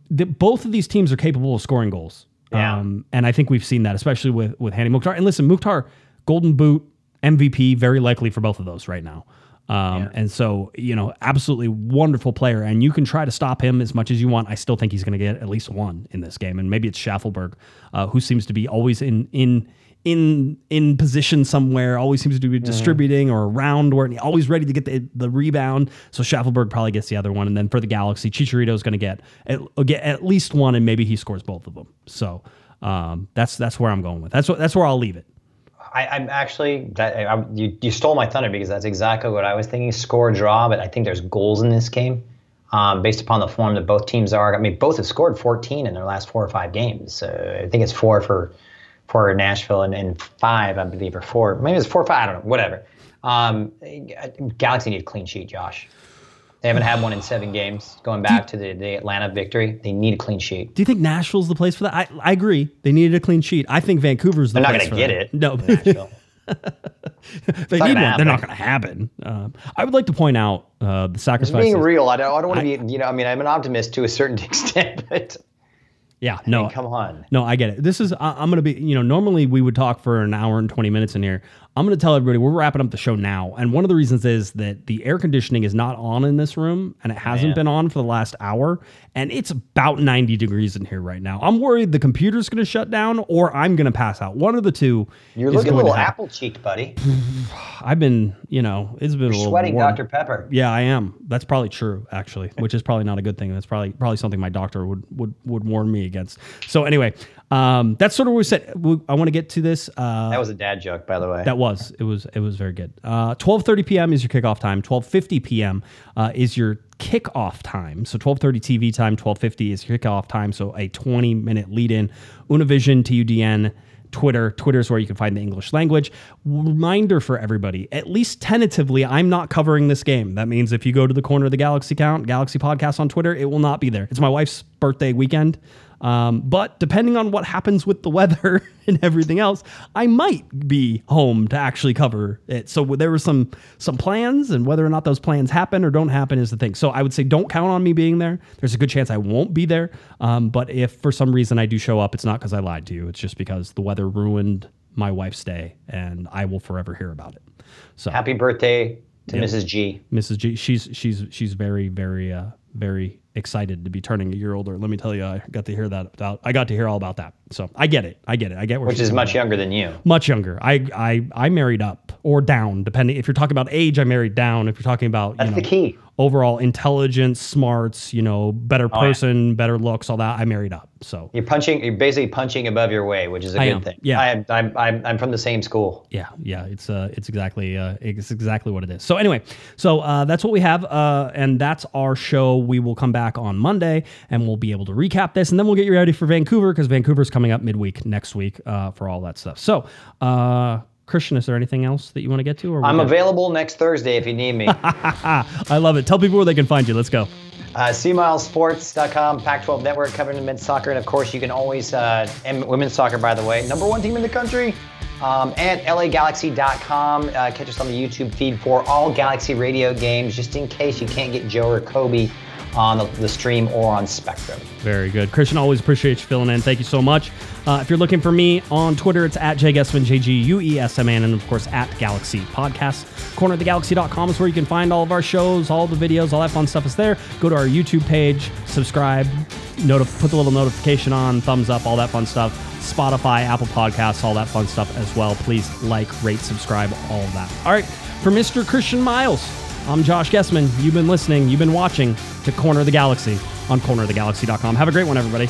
the, both of these teams are capable of scoring goals. Yeah. Um, and I think we've seen that, especially with with Hany Mukhtar. And listen, Mukhtar, Golden Boot, MVP, very likely for both of those right now. Um, And so, you know, absolutely wonderful player. And you can try to stop him as much as you want. I still think he's going to get at least one in this game. And maybe it's Shaffelburg, uh, who seems to be always in in in in position somewhere, always seems to be distributing or around where and always ready to get the, the rebound. So Shaffelburg probably gets the other one. And then for the Galaxy, Chicharito is going to get at, get at least one, and maybe he scores both of them. So um, that's that's where I'm going with. That's what that's where I'll leave it. I, I'm actually that I, you, you stole my thunder because that's exactly what I was thinking. Score draw, but I think there's goals in this game, um, based upon the form that both teams are. I mean, both have scored 14 in their last four or five games. So I think it's four for for Nashville and, and five, I believe, or four. Maybe it's four or five. I don't know. Whatever. Um, Galaxy need a clean sheet, Josh. They haven't had one in seven games. Going back to the, the Atlanta victory, they need a clean sheet. Do you think Nashville's the place for that? I, I agree. They needed a clean sheet. I think Vancouver's the They're not place going to for get that. it. No, Nashville. they need gonna one. They're not going to happen. Um, I would like to point out uh, the Just sacrifices. being real, I don't, I don't want to be, you know, I mean, I'm an optimist to a certain extent, but yeah, no, come on. No, I get it. This is I, I'm going to be. You know, normally we would talk for an hour and 20 minutes in here. I'm going to tell everybody we're wrapping up the show now, and one of the reasons is that the air conditioning is not on in this room, and it hasn't Man. been on for the last hour, and it's about 90 degrees in here right now. I'm worried the computer's going to shut down, or I'm going to pass out. One of the two. You're is looking a little apple cheeked, buddy. I've been, you know, it's been a little Sweating warm. Dr. Pepper. Yeah, I am. That's probably true, actually, which is probably not a good thing. That's probably probably something my doctor would would would warn me against. So anyway, um, that's sort of what we said we, I want to get to this. Uh, That was a dad joke, by the way. that was it was it was very good. Uh, Twelve thirty p.m. is your kickoff time. Twelve fifty p.m. Uh, is your kickoff time. So twelve thirty TV time. Twelve fifty is your kickoff time. So a twenty minute lead in. Univision TUDN. Twitter. Twitter is where you can find the English language. Reminder for everybody, at least tentatively, I'm not covering this game. That means if you go to the corner of the Galaxy count, Galaxy Podcast on Twitter, it will not be there. It's my wife's birthday weekend. Um, but depending on what happens with the weather and everything else, I might be home to actually cover it. So there were some some plans, and whether or not those plans happen or don't happen is the thing. So I would say don't count on me being there. There's a good chance I won't be there. Um, but if for some reason I do show up, it's not because I lied to you. It's just because the weather ruined my wife's day, and I will forever hear about it. So Happy birthday to Mrs. G. Mrs. G, she's she's she's very very uh, very excited to be turning a year older. Let me tell you, I got to hear that about. I got to hear all about that. So I get it. I get it. I get where Which is much younger than you. Much younger. I I I married up or down, depending. If you're talking about age, I married down. If you're talking about That's you know, the key. overall intelligence, smarts, you know, better Oh, yeah. person, better looks, all that, I married up. So You're punching. You're basically punching above your weight, which is a I good am, thing. yeah. I am, I'm, I'm, I'm from the same school. yeah, yeah, it's uh, it's exactly uh, it's exactly what it is. So anyway, so uh, that's what we have, uh, and that's our show. We will come back on Monday, and we'll be able to recap this, and then we'll get you ready for Vancouver because Vancouver's coming up midweek next week uh, for all that stuff. So, uh, Christian, is there anything else that you want to get to? Or I'm available next Thursday if you need me. I love it. Tell people where they can find you. Let's go. Uh, CMilesports.com, Pac-12 Network covering men's soccer, and of course you can always uh, and women's soccer, by the way, number one team in the country. Um, and LAGalaxy.com. Uh, catch us on the YouTube feed for all Galaxy radio games, just in case you can't get Joe or Kobe on the, the stream or on Spectrum. Very good. Christian, always appreciate you filling in. Thank you so much. Uh, if you're looking for me on Twitter, it's at jguesman, J-G-U-E-S-M-N, and of course at Galaxy Podcast. Cornerofthegalaxy.com is where you can find all of our shows, all the videos, all that fun stuff is there. Go to our YouTube page, subscribe, notif- put the little notification on, thumbs up, all that fun stuff. Spotify, Apple Podcasts, all that fun stuff as well. Please like, rate, subscribe, all of that. All right, for Mr. Christian Miles, I'm Josh Guesman. You've been listening, you've been watching to Corner of the Galaxy on cornerofthegalaxy.com. Have a great one, everybody.